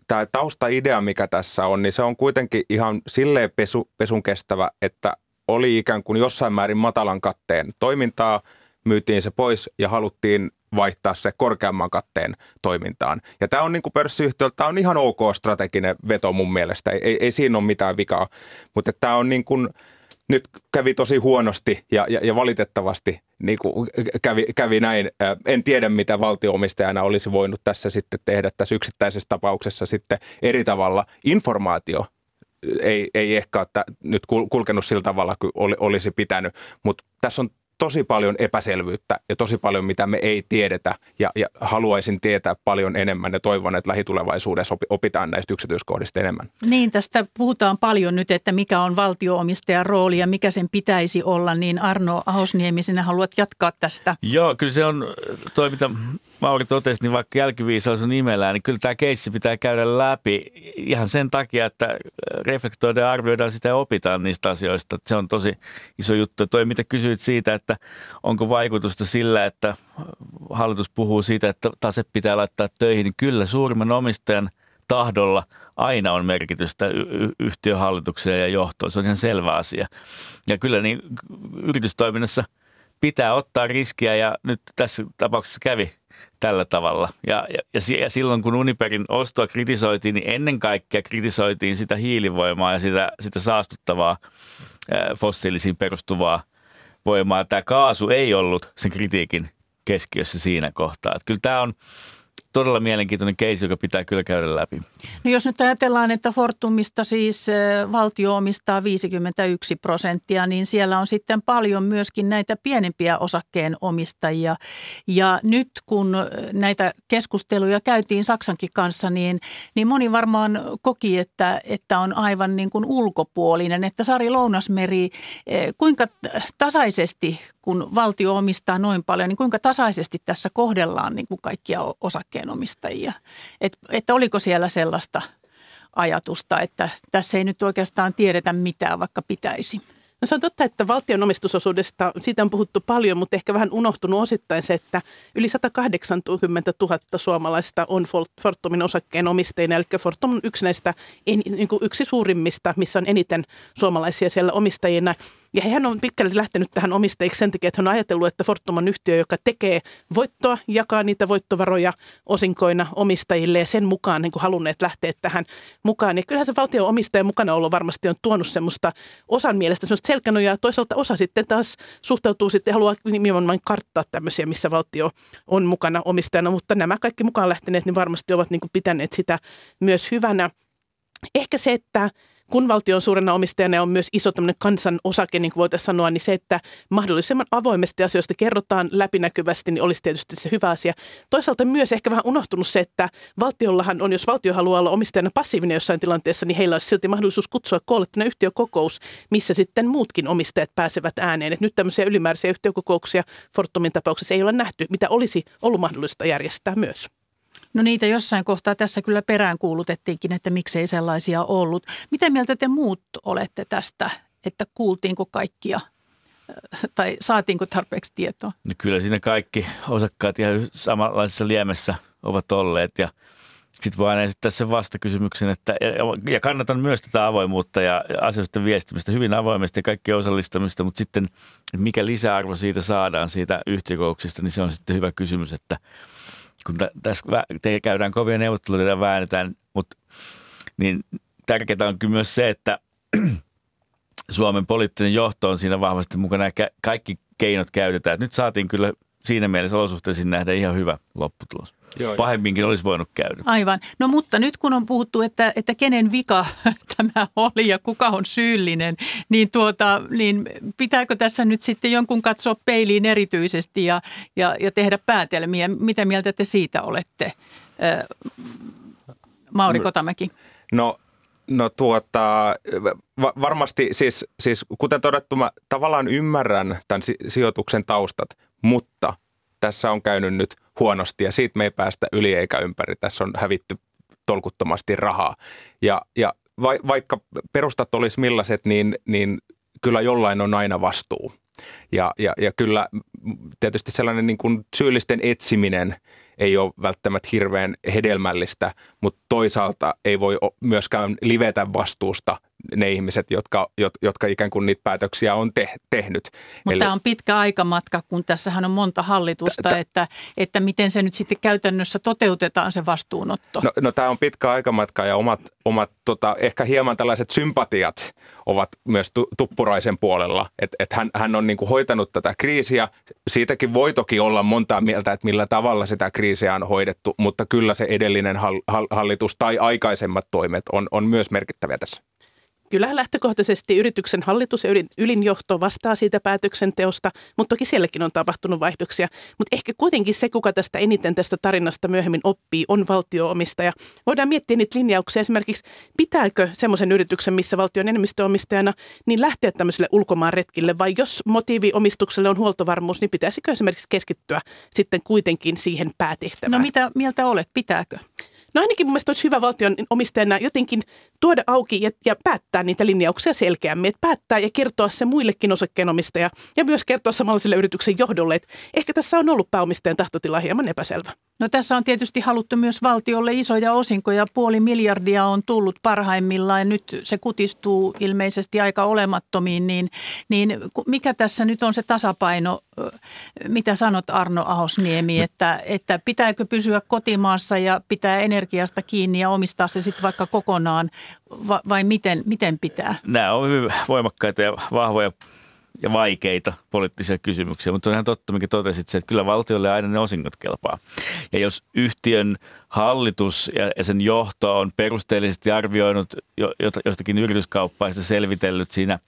tämä taustaidea, mikä tässä on, niin se on kuitenkin ihan silleen pesu, pesun kestävä, että oli ikään kuin jossain määrin matalan katteen toimintaa, myytiin se pois ja haluttiin vaihtaa se korkeamman katteen toimintaan. Ja tämä on niin kuin pörssiyhtiöltä, tämä on ihan ok strateginen veto mun mielestä, ei, ei, ei siinä ole mitään vikaa, mutta tämä on niin kuin, nyt kävi tosi huonosti ja, ja, ja valitettavasti niin kuin kävi, kävi näin. En tiedä, mitä valtioomistajana olisi voinut tässä sitten tehdä tässä yksittäisessä tapauksessa sitten eri tavalla. Informaatio ei, ei ehkä ole nyt kulkenut sillä tavalla kuin olisi pitänyt, mutta tässä on tosi paljon epäselvyyttä ja tosi paljon, mitä me ei tiedetä ja, ja haluaisin tietää paljon enemmän ja toivon, että lähitulevaisuudessa opitaan näistä yksityiskohdista enemmän. Niin, tästä puhutaan paljon nyt, että mikä on valtioomistajan rooli ja mikä sen pitäisi olla, niin Arno Ahosniemi, sinä haluat jatkaa tästä. Joo, kyllä se on toi, mitä Mauri totesi, niin vaikka jälkiviisaus on nimellään, niin kyllä tämä keissi pitää käydä läpi ihan sen takia, että reflektoidaan, arvioidaan sitä ja opitaan niistä asioista. Se on tosi iso juttu. Toi, mitä kysyit siitä, että onko vaikutusta sillä, että hallitus puhuu siitä, että tase pitää laittaa töihin, niin kyllä suurimman omistajan tahdolla aina on merkitystä y- ja johtoon. Se on ihan selvä asia. Ja kyllä niin yritystoiminnassa pitää ottaa riskiä ja nyt tässä tapauksessa kävi tällä tavalla. Ja, ja, ja silloin kun Uniperin ostoa kritisoitiin, niin ennen kaikkea kritisoitiin sitä hiilivoimaa ja sitä, sitä saastuttavaa fossiilisiin perustuvaa voimaa. Tämä kaasu ei ollut sen kritiikin keskiössä siinä kohtaa. Että kyllä tämä on todella mielenkiintoinen keisi, joka pitää kyllä käydä läpi. No jos nyt ajatellaan, että Fortumista siis valtio omistaa 51 prosenttia, niin siellä on sitten paljon myöskin näitä pienempiä osakkeenomistajia. Ja nyt kun näitä keskusteluja käytiin Saksankin kanssa, niin, niin moni varmaan koki, että, että on aivan niin kuin ulkopuolinen. Että Sari Lounasmeri, kuinka tasaisesti, kun valtio omistaa noin paljon, niin kuinka tasaisesti tässä kohdellaan niin kuin kaikkia osakkeenomistajia? osakkeenomistajia. Et, että oliko siellä sellaista ajatusta, että tässä ei nyt oikeastaan tiedetä mitään, vaikka pitäisi. No se on totta, että valtion omistusosuudesta, siitä on puhuttu paljon, mutta ehkä vähän unohtunut osittain se, että yli 180 000 suomalaista on Fortumin osakkeen omistajina. Eli Fortum on yksi näistä, niin yksi suurimmista, missä on eniten suomalaisia siellä omistajina. Ja hän on pitkälti lähtenyt tähän omistajiksi sen takia, että hän on ajatellut, että Fortum on yhtiö, joka tekee voittoa, jakaa niitä voittovaroja osinkoina omistajille ja sen mukaan niin kuin halunneet lähteä tähän mukaan. Ja kyllähän se valtion omistajan mukana ollut varmasti on tuonut semmoista osan mielestä semmoista selkänojaa. Toisaalta osa sitten taas suhtautuu sitten haluaa nimenomaan karttaa tämmöisiä, missä valtio on mukana omistajana. Mutta nämä kaikki mukaan lähteneet niin varmasti ovat niin pitäneet sitä myös hyvänä. Ehkä se, että kun valtio on suurena omistajana ja on myös iso tämmöinen kansan osake, niin kuin voitaisiin sanoa, niin se, että mahdollisimman avoimesti asioista kerrotaan läpinäkyvästi, niin olisi tietysti se hyvä asia. Toisaalta myös ehkä vähän unohtunut se, että valtiollahan on, jos valtio haluaa olla omistajana passiivinen jossain tilanteessa, niin heillä olisi silti mahdollisuus kutsua koolle yhtiökokous, missä sitten muutkin omistajat pääsevät ääneen. Et nyt tämmöisiä ylimääräisiä yhtiökokouksia Fortumin tapauksessa ei ole nähty, mitä olisi ollut mahdollista järjestää myös. No niitä jossain kohtaa tässä kyllä perään kuulutettiinkin, että miksei sellaisia ollut. Mitä mieltä te muut olette tästä, että kuultiinko kaikkia tai saatiinko tarpeeksi tietoa? No kyllä siinä kaikki osakkaat ihan samanlaisessa liemessä ovat olleet ja sitten voi aina esittää sen vastakysymyksen, että ja kannatan myös tätä avoimuutta ja asioista viestimistä hyvin avoimesti ja kaikki osallistamista, mutta sitten mikä lisäarvo siitä saadaan siitä yhtiökouksista, niin se on sitten hyvä kysymys, että – kun tässä te käydään kovia neuvotteluja ja väännetään, mutta niin tärkeää on kyllä myös se, että (clears throat) Suomen poliittinen johto on siinä vahvasti mukana ja kaikki keinot käytetään. Nyt saatiin kyllä siinä mielessä olosuhteisiin nähdä ihan hyvä lopputulos. Joo, Pahemminkin olisi voinut käydä. Aivan. No mutta nyt kun on puhuttu, että, että kenen vika (laughs) tämä oli ja kuka on syyllinen, niin, tuota, niin pitääkö tässä nyt sitten jonkun katsoa peiliin erityisesti ja, ja, ja tehdä päätelmiä? Mitä mieltä te siitä olette, Mauri Kotamäki? No No tuota, varmasti siis, siis kuten todettu, mä tavallaan ymmärrän tämän sijoituksen taustat, mutta tässä on käynyt nyt huonosti ja siitä me ei päästä yli eikä ympäri. Tässä on hävitty tolkuttomasti rahaa. Ja, ja va, vaikka perustat olisi millaiset, niin, niin kyllä jollain on aina vastuu. Ja, ja, ja kyllä tietysti sellainen niin kuin syyllisten etsiminen ei ole välttämättä hirveän hedelmällistä, mutta toisaalta ei voi myöskään livetä vastuusta ne ihmiset, jotka, jotka ikään kuin niitä päätöksiä on te, tehnyt. Mutta tämä on pitkä aikamatka, kun tässähän on monta hallitusta, t- että, että miten se nyt sitten käytännössä toteutetaan se vastuunotto. No, no tämä on pitkä aikamatka ja omat, omat tota, ehkä hieman tällaiset sympatiat ovat myös tu, Tuppuraisen puolella. Että et hän, hän on niinku hoitanut tätä kriisiä. Siitäkin voi toki olla montaa mieltä, että millä tavalla sitä kriisiä on hoidettu, mutta kyllä se edellinen hallitus tai aikaisemmat toimet on, on myös merkittäviä tässä. Kyllä lähtökohtaisesti yrityksen hallitus ja ylinjohto vastaa siitä päätöksenteosta, mutta toki sielläkin on tapahtunut vaihdoksia. Mutta ehkä kuitenkin se, kuka tästä eniten tästä tarinasta myöhemmin oppii, on valtioomistaja. Voidaan miettiä niitä linjauksia esimerkiksi, pitääkö semmoisen yrityksen, missä valtio on enemmistöomistajana, niin lähteä tämmöiselle ulkomaan retkille, vai jos motiivi omistukselle on huoltovarmuus, niin pitäisikö esimerkiksi keskittyä sitten kuitenkin siihen päätehtävään? No mitä mieltä olet, pitääkö? No ainakin mun mielestä olisi hyvä valtion omistajana jotenkin tuoda auki ja, ja päättää niitä linjauksia selkeämmin. Että päättää ja kertoa se muillekin osakkeenomistaja ja myös kertoa samalla sille yrityksen johdolle, että ehkä tässä on ollut pääomistajan tahtotila hieman epäselvä. No tässä on tietysti haluttu myös valtiolle isoja osinkoja. Puoli miljardia on tullut parhaimmillaan ja nyt se kutistuu ilmeisesti aika olemattomiin. Niin, niin mikä tässä nyt on se tasapaino? Mitä sanot Arno Ahosniemi, että, että pitääkö pysyä kotimaassa ja pitää energiasta kiinni ja omistaa se sitten vaikka kokonaan vai miten, miten pitää? Nämä on hyvin voimakkaita ja vahvoja ja vaikeita poliittisia kysymyksiä, mutta on ihan totta, mikä totesit, että kyllä valtiolle aina ne osingot kelpaa. Ja jos yhtiön hallitus ja, sen johto on perusteellisesti arvioinut jo, jostakin yrityskauppaa ja selvitellyt siinä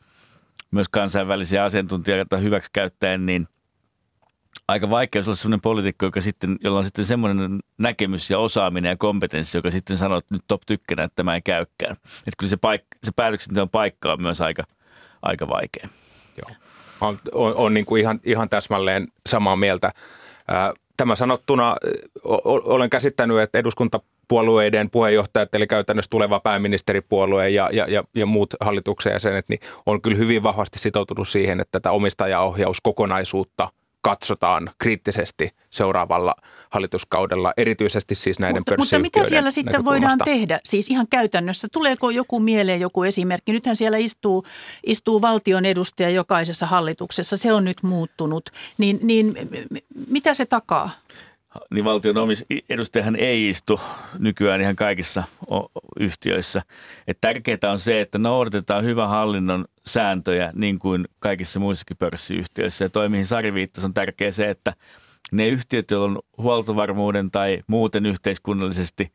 myös kansainvälisiä asiantuntijoita hyväksi käyttäen, niin aika vaikea olla sellainen poliitikko, joka sitten, jolla on sitten semmoinen näkemys ja osaaminen ja kompetenssi, joka sitten sanoo, että nyt top tykkänä, että tämä ei käykään. Että kyllä se, paik- se päätöksenteon paikka on myös aika, aika vaikea. Joo. On, on, on niin kuin ihan, ihan täsmälleen samaa mieltä. Tämä sanottuna olen käsittänyt, että eduskuntapuolueiden puheenjohtajat, eli käytännössä tuleva pääministeripuolue ja, ja, ja, ja muut hallituksen jäsenet, niin on kyllä hyvin vahvasti sitoutunut siihen, että tätä omistajaohjauskokonaisuutta – katsotaan kriittisesti seuraavalla hallituskaudella, erityisesti siis näiden mutta, mutta mitä siellä sitten voidaan tehdä? Siis ihan käytännössä, tuleeko joku mieleen joku esimerkki? Nythän siellä istuu, istuu valtion edustaja jokaisessa hallituksessa, se on nyt muuttunut. Niin, niin mitä se takaa? Niin valtion edustajahan ei istu nykyään ihan kaikissa yhtiöissä. Et tärkeää on se, että noudatetaan hyvän hallinnon sääntöjä niin kuin kaikissa muissakin pörssiyhtiöissä. Ja toi, mihin Sari viittasi, on tärkeää se, että ne yhtiöt, joilla on huoltovarmuuden tai muuten yhteiskunnallisesti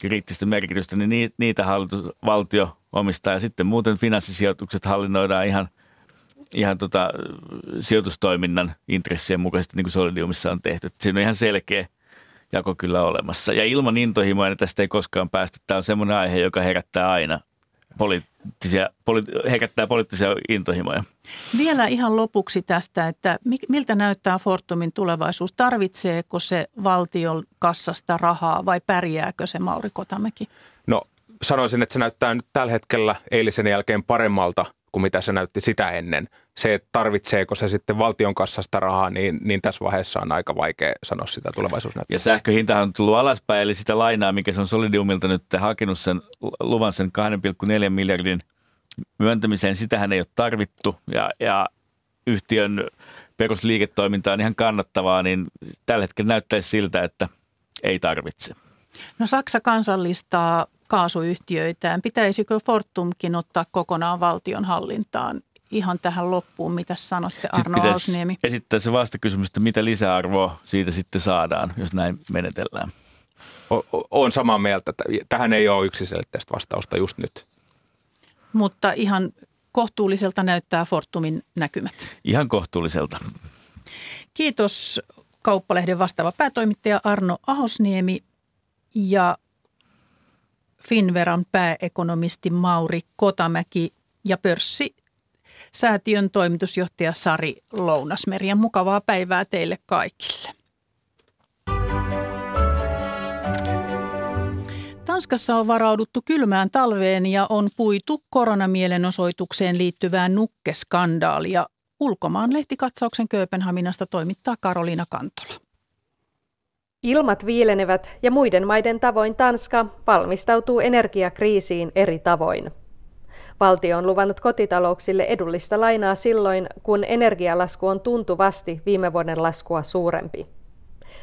kriittistä merkitystä, niin niitä hallitus, valtio omistaa. Ja sitten muuten finanssisijoitukset hallinnoidaan ihan – ihan tota, sijoitustoiminnan intressien mukaisesti, niin kuin Solidiumissa on tehty. Siinä on ihan selkeä jako kyllä olemassa. Ja ilman intohimoa niin tästä ei koskaan päästä. Tämä on semmoinen aihe, joka herättää aina poliittisia, poli- herättää poliittisia intohimoja. Vielä ihan lopuksi tästä, että miltä näyttää Fortumin tulevaisuus? Tarvitseeko se valtion kassasta rahaa vai pärjääkö se Mauri Kotamäki? No sanoisin, että se näyttää nyt tällä hetkellä eilisen jälkeen paremmalta kuin mitä se näytti sitä ennen. Se, että tarvitseeko se sitten valtion kassasta rahaa, niin, niin tässä vaiheessa on aika vaikea sanoa sitä tulevaisuusnäyttöä. Ja sähköhinta on tullut alaspäin, eli sitä lainaa, mikä se on Solidiumilta nyt hakenut sen luvan sen 2,4 miljardin myöntämiseen, sitähän ei ole tarvittu ja, ja yhtiön perusliiketoiminta on ihan kannattavaa, niin tällä hetkellä näyttäisi siltä, että ei tarvitse. No Saksa kansallistaa kaasuyhtiöitään. Pitäisikö Fortumkin ottaa kokonaan valtion hallintaan? Ihan tähän loppuun, mitä sanotte Arno Ausniemi? esittää se vastakysymys, että mitä lisäarvoa siitä sitten saadaan, jos näin menetellään. Olen samaa mieltä. Tähän ei ole yksiselitteistä vastausta just nyt. Mutta ihan kohtuulliselta näyttää Fortumin näkymät. Ihan kohtuulliselta. Kiitos Kauppalehden vastaava päätoimittaja Arno Ahosniemi Finveran pääekonomisti Mauri Kotamäki ja pörssi säätiön toimitusjohtaja Sari Lounasmeri. Ja mukavaa päivää teille kaikille. Tanskassa on varauduttu kylmään talveen ja on puitu koronamielenosoitukseen liittyvää nukkeskandaalia. Ulkomaan lehtikatsauksen Kööpenhaminasta toimittaa Karoliina Kantola. Ilmat viilenevät ja muiden maiden tavoin Tanska valmistautuu energiakriisiin eri tavoin. Valtio on luvannut kotitalouksille edullista lainaa silloin, kun energialasku on tuntuvasti viime vuoden laskua suurempi.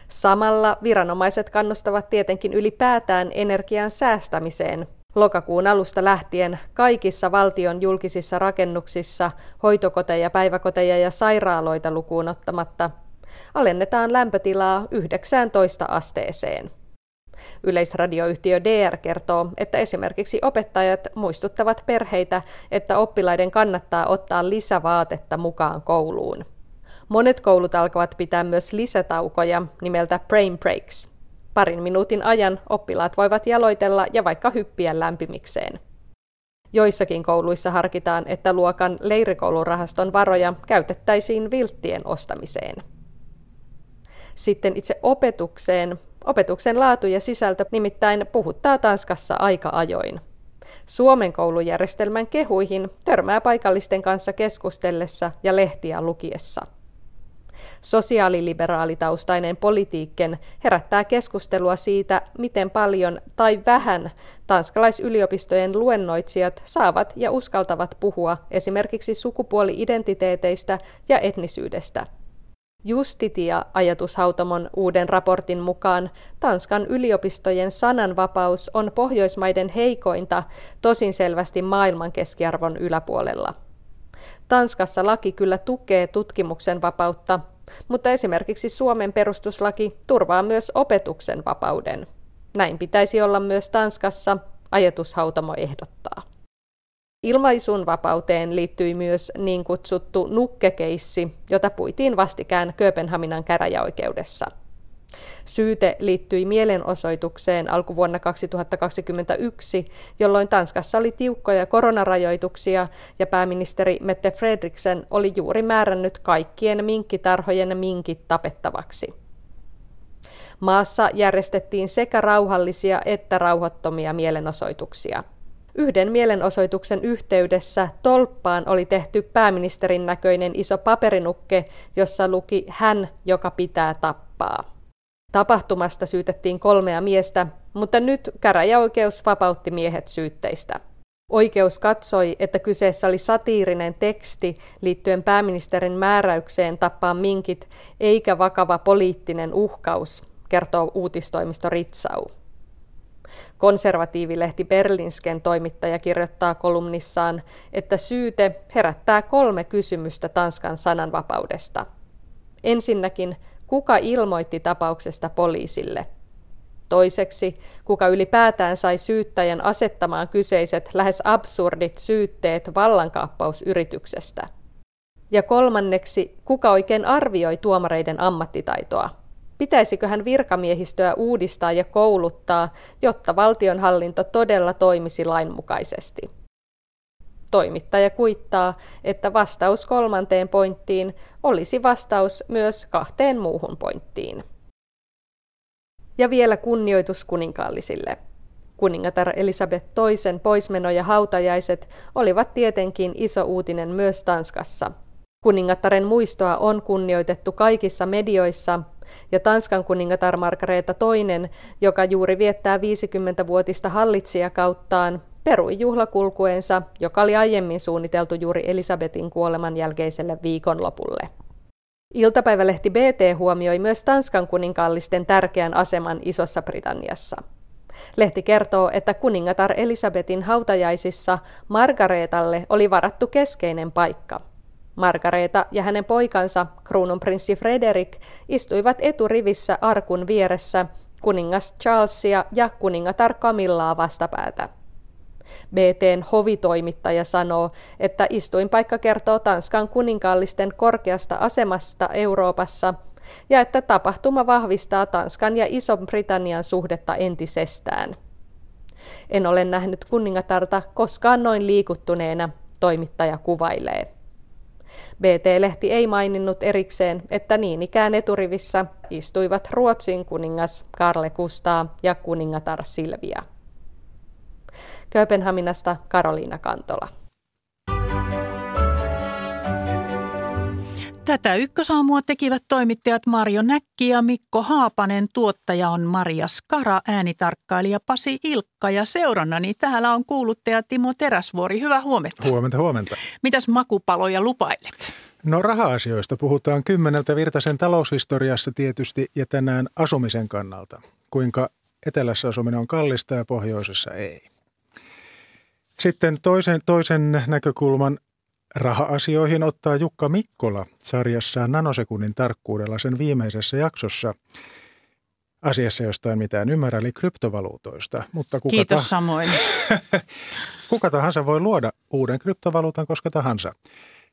Samalla viranomaiset kannustavat tietenkin ylipäätään energian säästämiseen. Lokakuun alusta lähtien kaikissa valtion julkisissa rakennuksissa, hoitokoteja, päiväkoteja ja sairaaloita lukuun ottamatta, alennetaan lämpötilaa 19 asteeseen. Yleisradioyhtiö DR kertoo, että esimerkiksi opettajat muistuttavat perheitä, että oppilaiden kannattaa ottaa lisävaatetta mukaan kouluun. Monet koulut alkavat pitää myös lisätaukoja nimeltä brain breaks. Parin minuutin ajan oppilaat voivat jaloitella ja vaikka hyppiä lämpimikseen. Joissakin kouluissa harkitaan, että luokan leirikoulurahaston varoja käytettäisiin vilttien ostamiseen. Sitten itse opetukseen. Opetuksen laatu ja sisältö nimittäin puhuttaa Tanskassa aika ajoin. Suomen koulujärjestelmän kehuihin törmää paikallisten kanssa keskustellessa ja lehtiä lukiessa. Sosiaaliliberaalitaustainen politiikken herättää keskustelua siitä, miten paljon tai vähän tanskalaisyliopistojen luennoitsijat saavat ja uskaltavat puhua esimerkiksi sukupuoli-identiteeteistä ja etnisyydestä – Justitia-ajatushautomon uuden raportin mukaan Tanskan yliopistojen sananvapaus on Pohjoismaiden heikointa, tosin selvästi maailman keskiarvon yläpuolella. Tanskassa laki kyllä tukee tutkimuksen vapautta, mutta esimerkiksi Suomen perustuslaki turvaa myös opetuksen vapauden. Näin pitäisi olla myös Tanskassa, ajatushautamo ehdottaa. Ilmaisun vapauteen liittyi myös niin kutsuttu nukkekeissi, jota puitiin vastikään Kööpenhaminan käräjäoikeudessa. Syyte liittyi mielenosoitukseen alkuvuonna 2021, jolloin Tanskassa oli tiukkoja koronarajoituksia ja pääministeri Mette Fredriksen oli juuri määrännyt kaikkien minkkitarhojen minkit tapettavaksi. Maassa järjestettiin sekä rauhallisia että rauhattomia mielenosoituksia. Yhden mielenosoituksen yhteydessä tolppaan oli tehty pääministerin näköinen iso paperinukke, jossa luki hän, joka pitää tappaa. Tapahtumasta syytettiin kolmea miestä, mutta nyt käräjäoikeus vapautti miehet syytteistä. Oikeus katsoi, että kyseessä oli satiirinen teksti liittyen pääministerin määräykseen tappaa minkit, eikä vakava poliittinen uhkaus, kertoo uutistoimisto Ritsau. Konservatiivilehti Berlinsken toimittaja kirjoittaa kolumnissaan, että syyte herättää kolme kysymystä Tanskan sananvapaudesta. Ensinnäkin, kuka ilmoitti tapauksesta poliisille? Toiseksi, kuka ylipäätään sai syyttäjän asettamaan kyseiset lähes absurdit syytteet vallankaappausyrityksestä? Ja kolmanneksi, kuka oikein arvioi tuomareiden ammattitaitoa? Pitäisikö hän virkamiehistöä uudistaa ja kouluttaa, jotta valtionhallinto todella toimisi lainmukaisesti? Toimittaja kuittaa, että vastaus kolmanteen pointtiin olisi vastaus myös kahteen muuhun pointtiin. Ja vielä kunnioitus kuninkaallisille. Kuningatar Elisabeth toisen poismeno ja hautajaiset olivat tietenkin iso uutinen myös Tanskassa – Kuningattaren muistoa on kunnioitettu kaikissa medioissa, ja Tanskan kuningatar Margareta II, joka juuri viettää 50-vuotista hallitsijakauttaan, perui juhlakulkueensa, joka oli aiemmin suunniteltu juuri Elisabetin kuoleman jälkeiselle viikonlopulle. Iltapäivälehti BT huomioi myös Tanskan kuninkaallisten tärkeän aseman Isossa Britanniassa. Lehti kertoo, että kuningatar Elisabetin hautajaisissa Margaretalle oli varattu keskeinen paikka – Margareta ja hänen poikansa, kruununprinssi Frederik, istuivat eturivissä arkun vieressä kuningas Charlesia ja kuningatar Camillaa vastapäätä. BTn hovitoimittaja sanoo, että istuinpaikka kertoo Tanskan kuninkaallisten korkeasta asemasta Euroopassa ja että tapahtuma vahvistaa Tanskan ja Iso-Britannian suhdetta entisestään. En ole nähnyt kuningatarta koskaan noin liikuttuneena, toimittaja kuvailee. BT-lehti ei maininnut erikseen, että niin ikään eturivissä istuivat Ruotsin kuningas Karle Kustaa ja kuningatar Silvia. Kööpenhaminasta Karoliina Kantola. Tätä ykkösaamua tekivät toimittajat Marjo Näkki ja Mikko Haapanen. Tuottaja on Maria Skara, äänitarkkailija Pasi Ilkka ja seurannani täällä on kuuluttaja Timo Teräsvuori. Hyvää huomenta. Huomenta, huomenta. Mitäs makupaloja lupailet? No raha-asioista puhutaan kymmeneltä Virtasen taloushistoriassa tietysti ja tänään asumisen kannalta. Kuinka etelässä asuminen on kallista ja pohjoisessa ei. Sitten toisen, toisen näkökulman raha-asioihin ottaa Jukka Mikkola sarjassaan nanosekunnin tarkkuudella sen viimeisessä jaksossa asiassa, josta en mitään ymmärrä, eli kryptovaluutoista. Mutta kuka Kiitos ta- samoin. (laughs) kuka tahansa voi luoda uuden kryptovaluutan koska tahansa.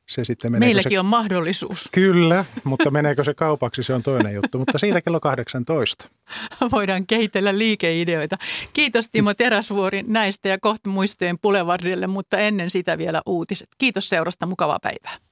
Se sitten Meilläkin se... on mahdollisuus. Kyllä, mutta meneekö se kaupaksi, se on toinen juttu. Mutta siitä kello 18. Voidaan kehitellä liikeideoita. Kiitos Timo Teräsvuori näistä ja kohta muistojen Boulevardille, mutta ennen sitä vielä uutiset. Kiitos seurasta, mukavaa päivää.